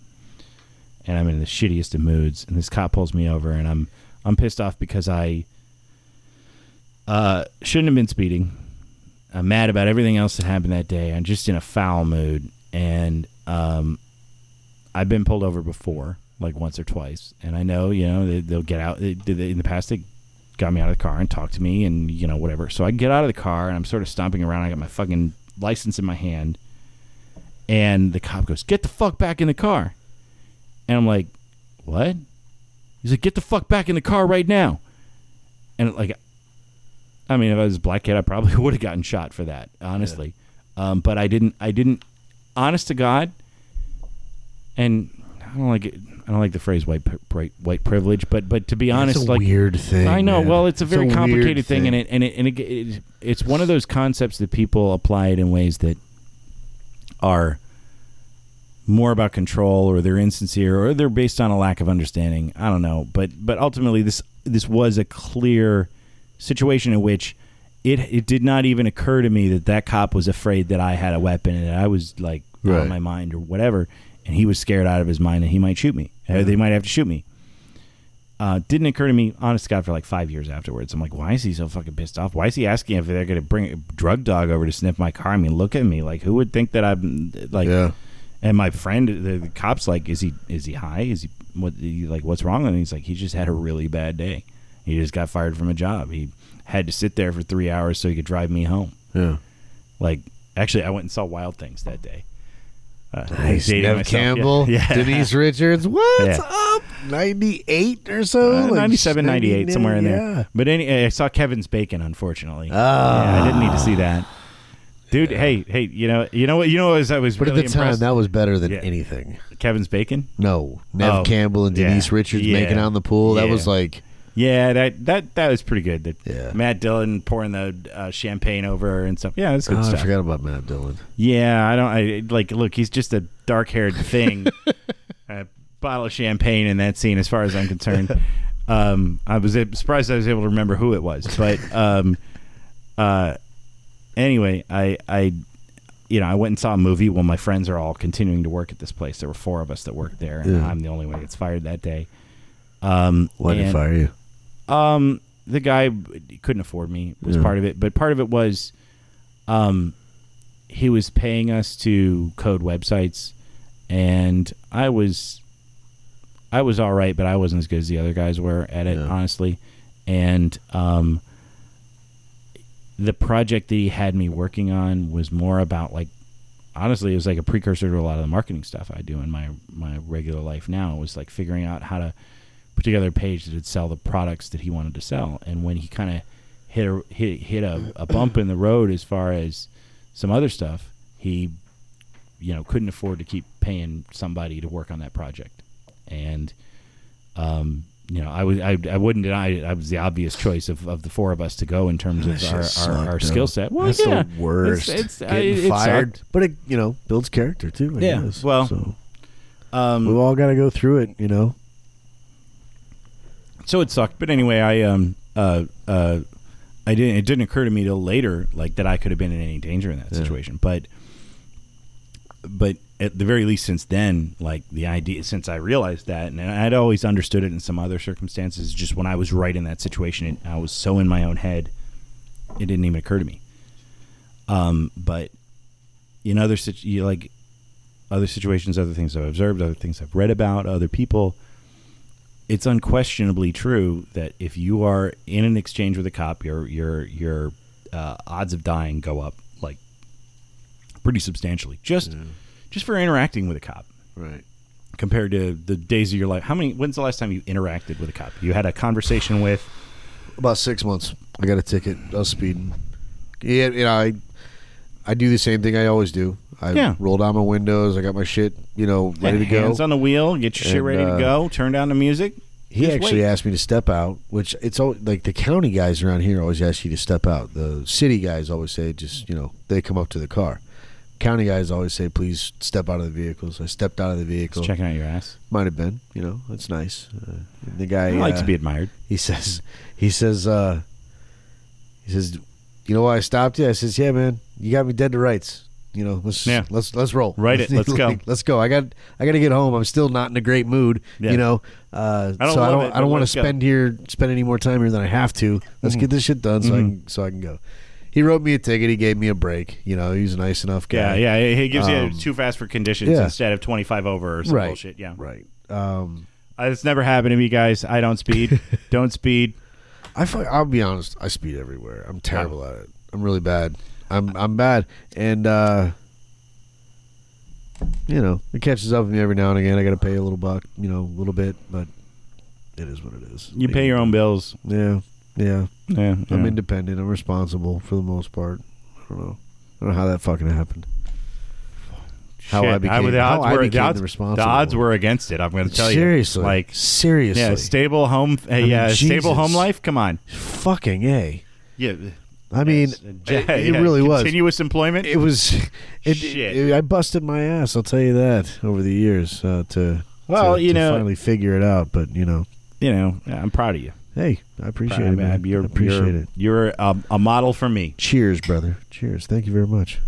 and I'm in the shittiest of moods. And this cop pulls me over, and I'm I'm pissed off because I uh, shouldn't have been speeding. I'm mad about everything else that happened that day. I'm just in a foul mood, and um, I've been pulled over before, like once or twice, and I know you know they, they'll get out. They, they, in the past, they got me out of the car and talked to me, and you know whatever. So I get out of the car, and I'm sort of stomping around. I got my fucking license in my hand, and the cop goes, "Get the fuck back in the car," and I'm like, "What?" He's like, "Get the fuck back in the car right now," and like I mean, if I was a black kid, I probably (laughs) would have gotten shot for that, honestly. Um, but I didn't. I didn't. Honest to God, and I don't like it. I don't like the phrase white white, white privilege, but but to be honest, it's a like weird thing. I know. man. Well, it's a very weird complicated thing, and it and it and it, it it's one of those concepts that people apply it in ways that are more about control, or they're insincere, or they're based on a lack of understanding. I don't know, but but ultimately, this this was a clear situation in which it it did not even occur to me that that cop was afraid that I had a weapon and that I was like out of my mind or whatever, and he was scared out of his mind and he might shoot me. Or they might have to shoot me. Uh, didn't occur to me, honest to God, for like five years afterwards. I'm like, why is he so fucking pissed off? Why is he asking if they're going to bring a drug dog over to sniff my car? I mean, look at me. Like, who would think that I'm like? Yeah. And my friend, the, the cop's like, is he is he high? Is he what? He, like, what's wrong with him? He's like, he just had a really bad day. He just got fired from a job. He had to sit there for three hours so he could drive me home. Yeah. Like, actually, I went and saw Wild Things that day. Uh, Nice. Neve myself. Campbell, Yeah. (laughs) Yeah. Denise Richards. What's Yeah. up? 98 or so? Uh, Like 97, 98, 99, somewhere in yeah. there. But any, I saw Kevin's Bacon, unfortunately. Yeah, I didn't need to see that. Dude, hey, hey, you know, you know what, you know, what was I was But really at the time, that was better than Yeah. anything. Kevin's Bacon. No, Neve Oh, Campbell and yeah. Denise Richards Yeah. making out in the pool. That was like, Yeah, that that that was pretty good. That Yeah. Matt Dillon pouring the uh, champagne over and stuff. Yeah, that's good oh, I forgot about Matt Dillon. Yeah, I don't. I like. Look, he's just a dark-haired thing. (laughs) a bottle of champagne in that scene, as far as I'm concerned. (laughs) Um, I was surprised I was able to remember who it was, but um, uh, anyway, I I you know I went and saw a movie. Well, my friends are all continuing to work at this place. There were four of us that worked there, and Yeah. I'm the only one that gets fired that day. Um, Why did fire you? Um, the guy couldn't afford me was Yeah. part of it, but part of it was, um, he was paying us to code websites, and I was, I was all right, but I wasn't as good as the other guys were at it, Yeah. honestly, and um, the project that he had me working on was more about like honestly it was like a precursor to a lot of the marketing stuff I do in my my regular life now. It was like figuring out how to put together a page that would sell the products that he wanted to sell. And when he kind of hit a hit hit a, a bump in the road as far as some other stuff, he you know couldn't afford to keep paying somebody to work on that project. And um you know, I was I, I wouldn't deny it I was the obvious choice of, of the four of us to go in terms of our, our, our skill set. Well, That's yeah, the worst. It's, it's, Getting it fired, but it you know builds character too. I Yeah, guess. well, so Um, we've all got to go through it. You know. So it sucked. But anyway i um uh uh i didn't it didn't occur to me till later like that i could have been in any danger in that Yeah. situation. But but at the very least since then like the idea since i realized that and i'd always understood it in some other circumstances just when i was right in that situation and i was so in my own head it didn't even occur to me. Um but in other situ- like other situations, other things I've observed, other things I've read about, other people, it's unquestionably true that if you are in an exchange with a cop, your your your uh, odds of dying go up like pretty substantially just just for interacting with a cop Right. compared to the days of your life. How many? When's the last time you interacted with a cop? You had a conversation with. About six months. I got a ticket. I was speeding. Yeah, you know, I I do the same thing I always do. I Yeah. roll down my windows. I got my shit, you know, ready to go. Hands on the wheel, get your shit And, ready to uh, go. Turn down the music. He Just actually wait. asked me to step out, which it's all like the county guys around here always ask you to step out. The city guys always say just you know they come up to the car. County guys always say please step out of the vehicle. So I stepped out of the vehicle. Just checking out your ass. Might have been, you know, that's nice. Uh, the guy I like uh, to be admired. he says he says uh he says you know why I stopped you? I says yeah man you got me dead to rights. You know let's Yeah. let's let's roll. Write it. (laughs) Let's go. Let's go. I got I got to get home. I'm still not in a great mood. Yeah. You know. Uh, I don't so I don't it, I don't want to let's go. spend here spend any more time here than I have to. Let's Mhm. get this shit done so I Mhm. can so I can go. He wrote me a ticket. He gave me a break. You know, he's a nice enough guy. yeah. Yeah. He gives Um, you too fast for conditions yeah. instead of 25 over or some Right. bullshit. Yeah. Right. Um, Uh, It's never happened to me, guys. I don't speed. (laughs) don't speed. I I'll be honest. I speed everywhere. I'm terrible at it. I'm really bad. I'm I'm bad, and uh, you know it catches up with me every now and again. I got to pay a little buck, you know, a little bit, but it is what it is. You pay your own bills. Yeah, yeah. Yeah. I'm independent. I'm responsible for the most part. I don't know. I don't know how that fucking happened. How I Shit, became- the how odds I were, the the odds, responsible the odds were against it. I'm going to tell seriously, you. Like, seriously, yeah, stable home. Uh, yeah, stable home life. Come on. fucking a. Yeah. I mean, Yes. it, Yeah, it yeah. really was. Continuous employment. It was. It, Shit. it- I busted my ass. I'll tell you that over the years uh, to Well, to- you to know- finally figure it out. But you know, you know, I'm proud of you. hey, I appreciate Proud- it, man. You're, I appreciate you're, it. You're a, a model for me. Cheers, brother. Cheers. Thank you very much.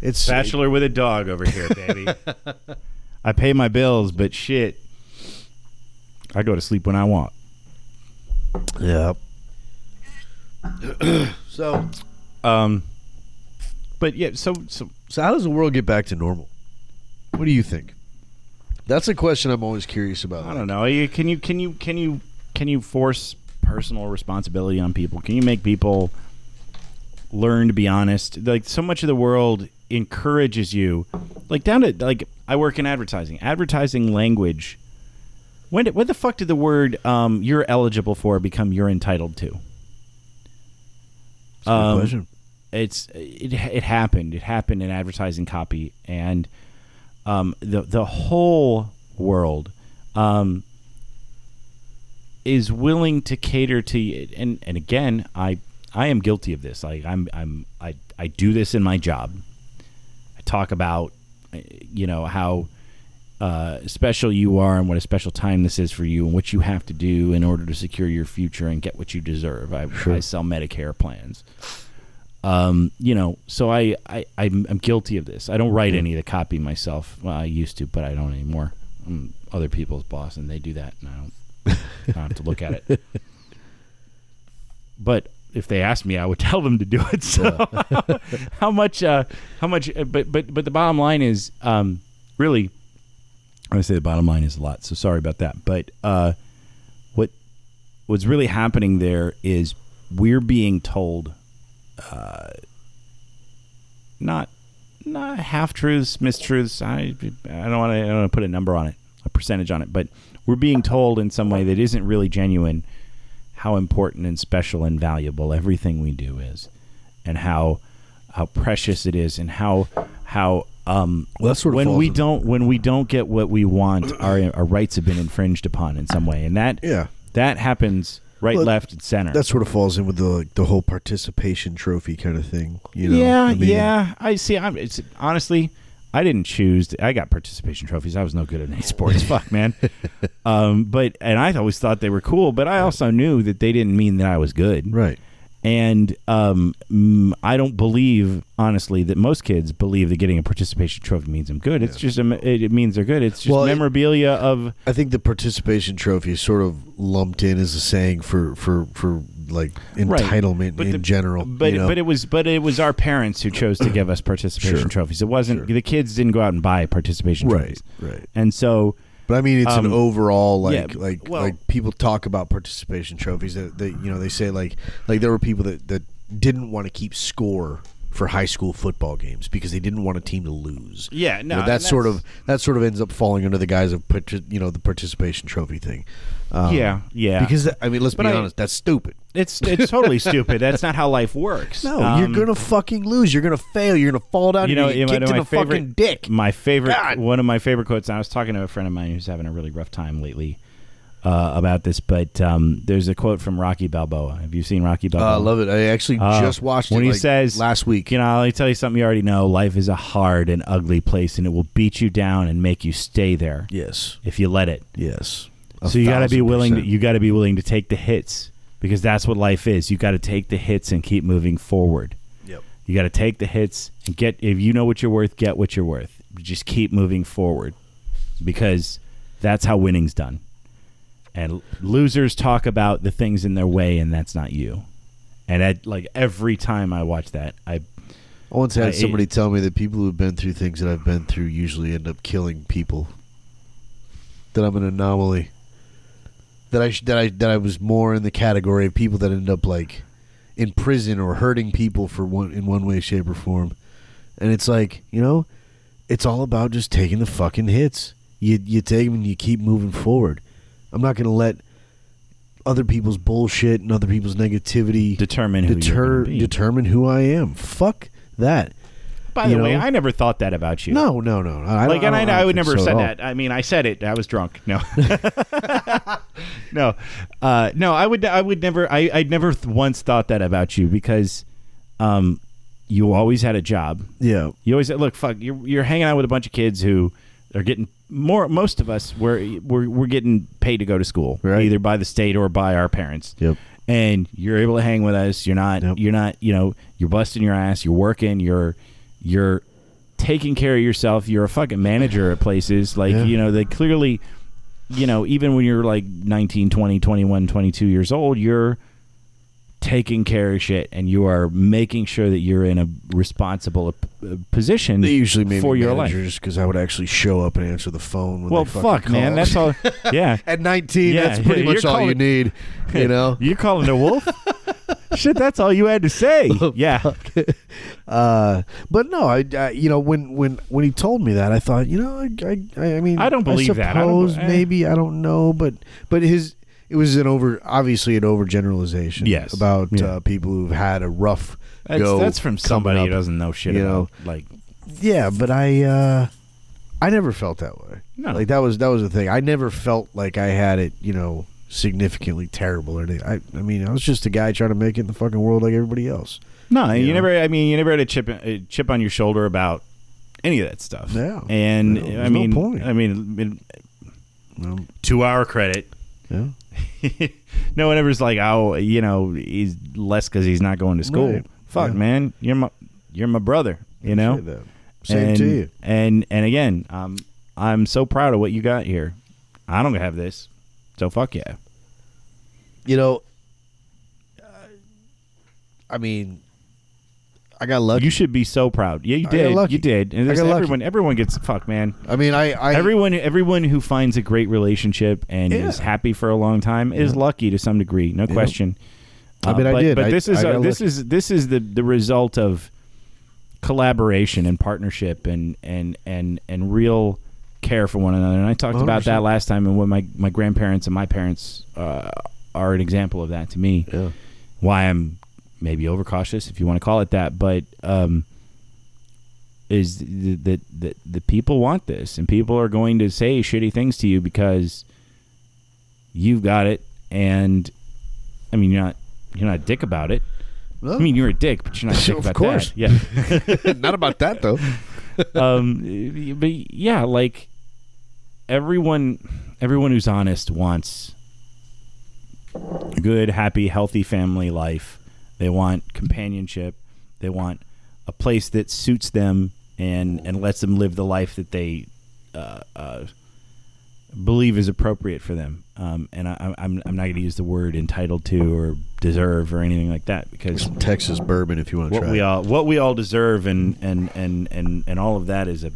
It's Bachelor with a dog over here, baby. (laughs) I pay my bills, but shit, I go to sleep when I want. yeah. (clears throat) so, Um, but yeah, so so so how does the world get back to normal? What do you think? That's a question I'm always curious about. I don't know. Can you can you can you can you force personal responsibility on people? Can you make people learn to be honest? Like so much of the world encourages you, like down to like I work in advertising. Advertising language. When did, when the fuck did the word um, "you're eligible for" become "you're entitled to"? That's a good Um, question. it's it it happened. It happened in advertising copy, and um, the the whole world um, is willing to cater to. And and again, I I am guilty of this. I I'm I'm I I do this in my job. I talk about uh, you know how. Uh, special you are, and what a special time this is for you, and what you have to do in order to secure your future and get what you deserve. I, Sure. I sell Medicare plans um, you know, so I, I I'm, I'm guilty of this. I don't write any of the copy myself. Well, I used to, but I don't anymore. I'm other people's boss, and they do that, and I don't, I don't have to look at it. (laughs) But if they asked me, I would (laughs) tell them to do it. So, (laughs) how much? Uh, how much? uh, But but but the bottom line is, um, really, I say the bottom line is a lot. So sorry about that. But uh, what what's really happening there is we're being told uh, not not half truths, mistruths. I I don't want to I don't want to put a number on it, a percentage on it, but we're being told in some way that isn't really genuine how important and special and valuable everything we do is, and how how precious it is, and how how um Well, that sort of when we in- don't when we don't get what we want, (clears throat) our our rights have been infringed upon in some way, and that Yeah. that happens right, Well, left, and center. That sort of falls in with the like, the whole participation trophy kind of thing. You know? yeah, I mean, yeah. I see. I'm. It's honestly, I didn't choose. To, I got participation trophies. I was no good at (laughs) any sports. Fuck, man. (laughs) Um, but and I always thought they were cool, but I also knew that they didn't mean that I was good. Right. And um, I don't believe, honestly, that most kids believe that getting a participation trophy means I'm good. It's just a, it, it means they're good. It's just Well, it- memorabilia of I think the participation trophy is sort of lumped in as a saying for for for like entitlement But in the- general. But you know? but it was but it was our parents who chose to give us (coughs) participation Sure. trophies. It wasn't Sure. the kids didn't go out and buy participation right, trophies. right. And so But I mean, it's an Um, overall like yeah, like well- like people talk about participation trophies that, that you know they say like like there were people that that didn't want to keep score for high school football games because they didn't want a team to lose. yeah, You no, know, that sort of that sort of ends up falling under the guise of you know the participation trophy thing. Um, Yeah, yeah. Because I mean, let's But be I- honest, that's stupid. it's it's totally (laughs) stupid. That's not how life works. No, Um, you're gonna fucking lose. You're gonna fail. You're gonna fall down. you know, you kicked in my the favorite fucking dick. My favorite, God. one of my favorite quotes. And I was talking to a friend of mine who's having a really rough time lately uh, about this, but um, there's a quote from Rocky Balboa. Have you seen Rocky Uh, Balboa? I love it. I actually Uh, just watched it when he like, says last week. You know, let me tell you something you already know. Life is a hard and ugly place, and it will beat you down and make you stay there yes, if you let it. yes. So you got to be willing. To, you got to be willing to take the hits because that's what life is. You got to take the hits and keep moving forward. Yep. You got to take the hits and get. If you know what you're worth, get what you're worth. Just keep moving forward because that's how winning's done. And losers talk about the things in their way, and that's not you. And I, like every time I watch that, I I once had I- somebody tell me that people who've been through things that I've been through usually end up killing people. That I'm an anomaly. That I sh- that I that I was more in the category of people that end up like in prison or hurting people for one in one way, shape, or form. And it's like you know, it's all about just taking the fucking hits. You you take them and you keep moving forward. I'm not gonna let other people's bullshit and other people's negativity determine who deter be. determine who I am. Fuck that. By the you way. I never thought that about you. No, no, no. I like, don't, and I, I, I, would never so said that. I mean, I said it. I was drunk. No, (laughs) (laughs) no, uh, no. I would. I would never. I, I'd never once thought that about you because, um, you always had a job. Yeah, You always said, "Look, fuck, you're you're hanging out with a bunch of kids who are getting more. Most of us we're we're, we're getting paid to go to school, Right. either by the state or by our parents. Yep. And you're able to hang with us. You're not. You're not. You know. You're busting your ass. You're working. You're you're taking care of yourself. You're a fucking manager at places. Like Yeah. you know, they clearly. You know, even when you're like 19, 20, 21, 22 years old, you're taking care of shit and you are making sure that you're in a responsible uh, position they usually made for your life. managers because I would actually show up and answer the phone. When Well, fuck, man. That's all. (laughs) Yeah. At 19, Yeah, that's pretty much all you need. You know. (laughs) You're calling a wolf? (laughs) Shit, that's all you had to say. yeah. Uh, but no, I, I you know when when when he told me that, I thought you know I I, I mean I don't believe that. I don't- suppose eh. maybe I don't know, but but his it was an over obviously an overgeneralization. Yes. about Yeah. uh, people who've had a rough That's, go. that's from somebody up. who doesn't know shit you about know. like Yeah, but I uh I never felt that way. No. Like that was that was the thing. I never felt like I had it, you know, significantly terrible or anything. I I mean, I was just a guy trying to make it in the fucking world like everybody else. No, you, You know? never I mean you never had a chip a chip on your shoulder about any of that stuff. Yeah. And No, I no mean point. I mean Well, to our credit yeah. (laughs) no one ever's like, oh, you know, he's less because he's not going to school. Right. Fuck, Yeah. man, you're my, you're my brother. You know. That. Same and, to you. And and again, um, I'm so proud of what you got here. I don't have this, so fuck yeah. You know, uh, I mean, I got lucky. You should be so proud. Yeah, you I did. You did. And I got lucky. everyone. Everyone gets fuck, man. I mean, I, I everyone, everyone who finds a great relationship and Yeah. is happy for a long time is Yeah. lucky to some degree, no question. I mean, I but, did. But this is I uh, this lucky. is this is the the result of collaboration and partnership and and and and real care for one another. And I talked about that last time, and what my my grandparents and my parents uh, are an example of that to me. Yeah. Why I'm maybe overcautious, if you want to call it that, but um, is that that the people want this, and people are going to say shitty things to you because you've got it, and I mean you're not you're not a dick about it. Well, I mean you're a dick, but you're not a dick (laughs) Of about course. that. Yeah. (laughs) not about that though. (laughs) um, but yeah, like everyone, everyone who's honest wants a good, happy, healthy family life. They want companionship. They want a place that suits them and and lets them live the life that they uh, uh, believe is appropriate for them. Um, and I, I'm I'm not going to use the word entitled to or deserve or anything like that because Texas bourbon, if you want to what try. we all what we all deserve and and and and and all of that is a.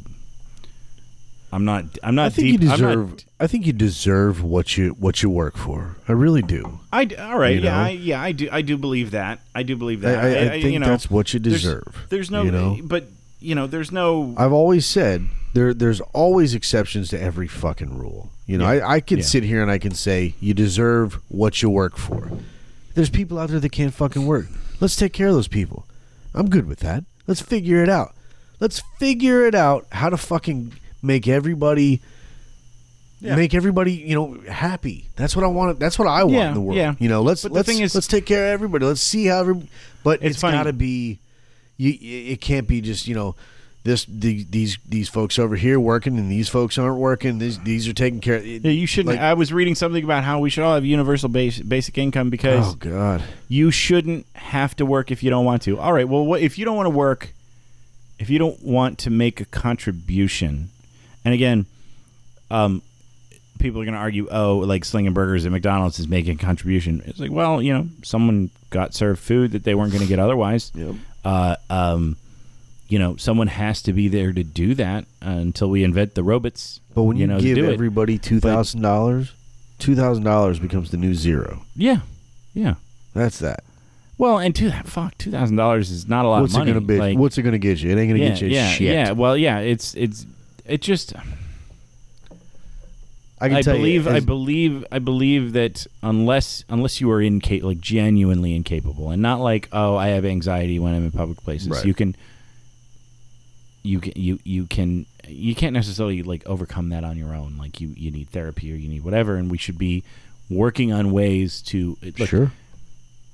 I'm not. I'm not I think deep. you I'm not- deserve. I think you deserve what you what you work for. I really do. I all right. You yeah. I, yeah, I do, I do believe that. I do believe I, that. I, I think you know, that's what you deserve. There's, no, you know. but you know, there's no. I've always said there there's always exceptions to every fucking rule. You know, I, I can Yeah. sit here and I can say you deserve what you work for. There's people out there that can't fucking work. Let's take care of those people. I'm good with that. Let's figure it out. Let's figure it out how to fucking make everybody Yeah. make everybody, you know, happy. That's what I want. That's what I want Yeah, in the world. yeah. You know, let's But let's is- let's take care of everybody. Let's see how every but It's it's got to be you it can't be just, you know, this the, these these folks over here working and these folks aren't working. These these are taking care of it, Yeah, you shouldn't. like- I was reading something about how we should all have universal base, basic income because Oh god. you shouldn't have to work if you don't want to. All right, well, what, if you don't want to work, if you don't want to make a contribution, and again, um, people are going to argue, oh, like slinging burgers at McDonald's is making a contribution. It's like, well, you know, someone got served food that they weren't going to get otherwise. Yep. Uh, um, you know, someone has to be there to do that uh, until we invent the robots. But when you, know, give everybody $2,000, $2,000 becomes the new zero. yeah, yeah. That's that. Well, and two fuck two thousand dollars is not a lot What's of money. it going to be? Like, What's it going to get you? It ain't going to yeah, get you yeah, shit. yeah. Well, yeah. It's it's it just. I can I tell believe you, I believe I believe that unless unless you are in like genuinely incapable and not like oh I have anxiety when I'm in public places Right. you can you can you you can you can't necessarily like overcome that on your own like you you need therapy or you need whatever and we should be working on ways to look, Sure.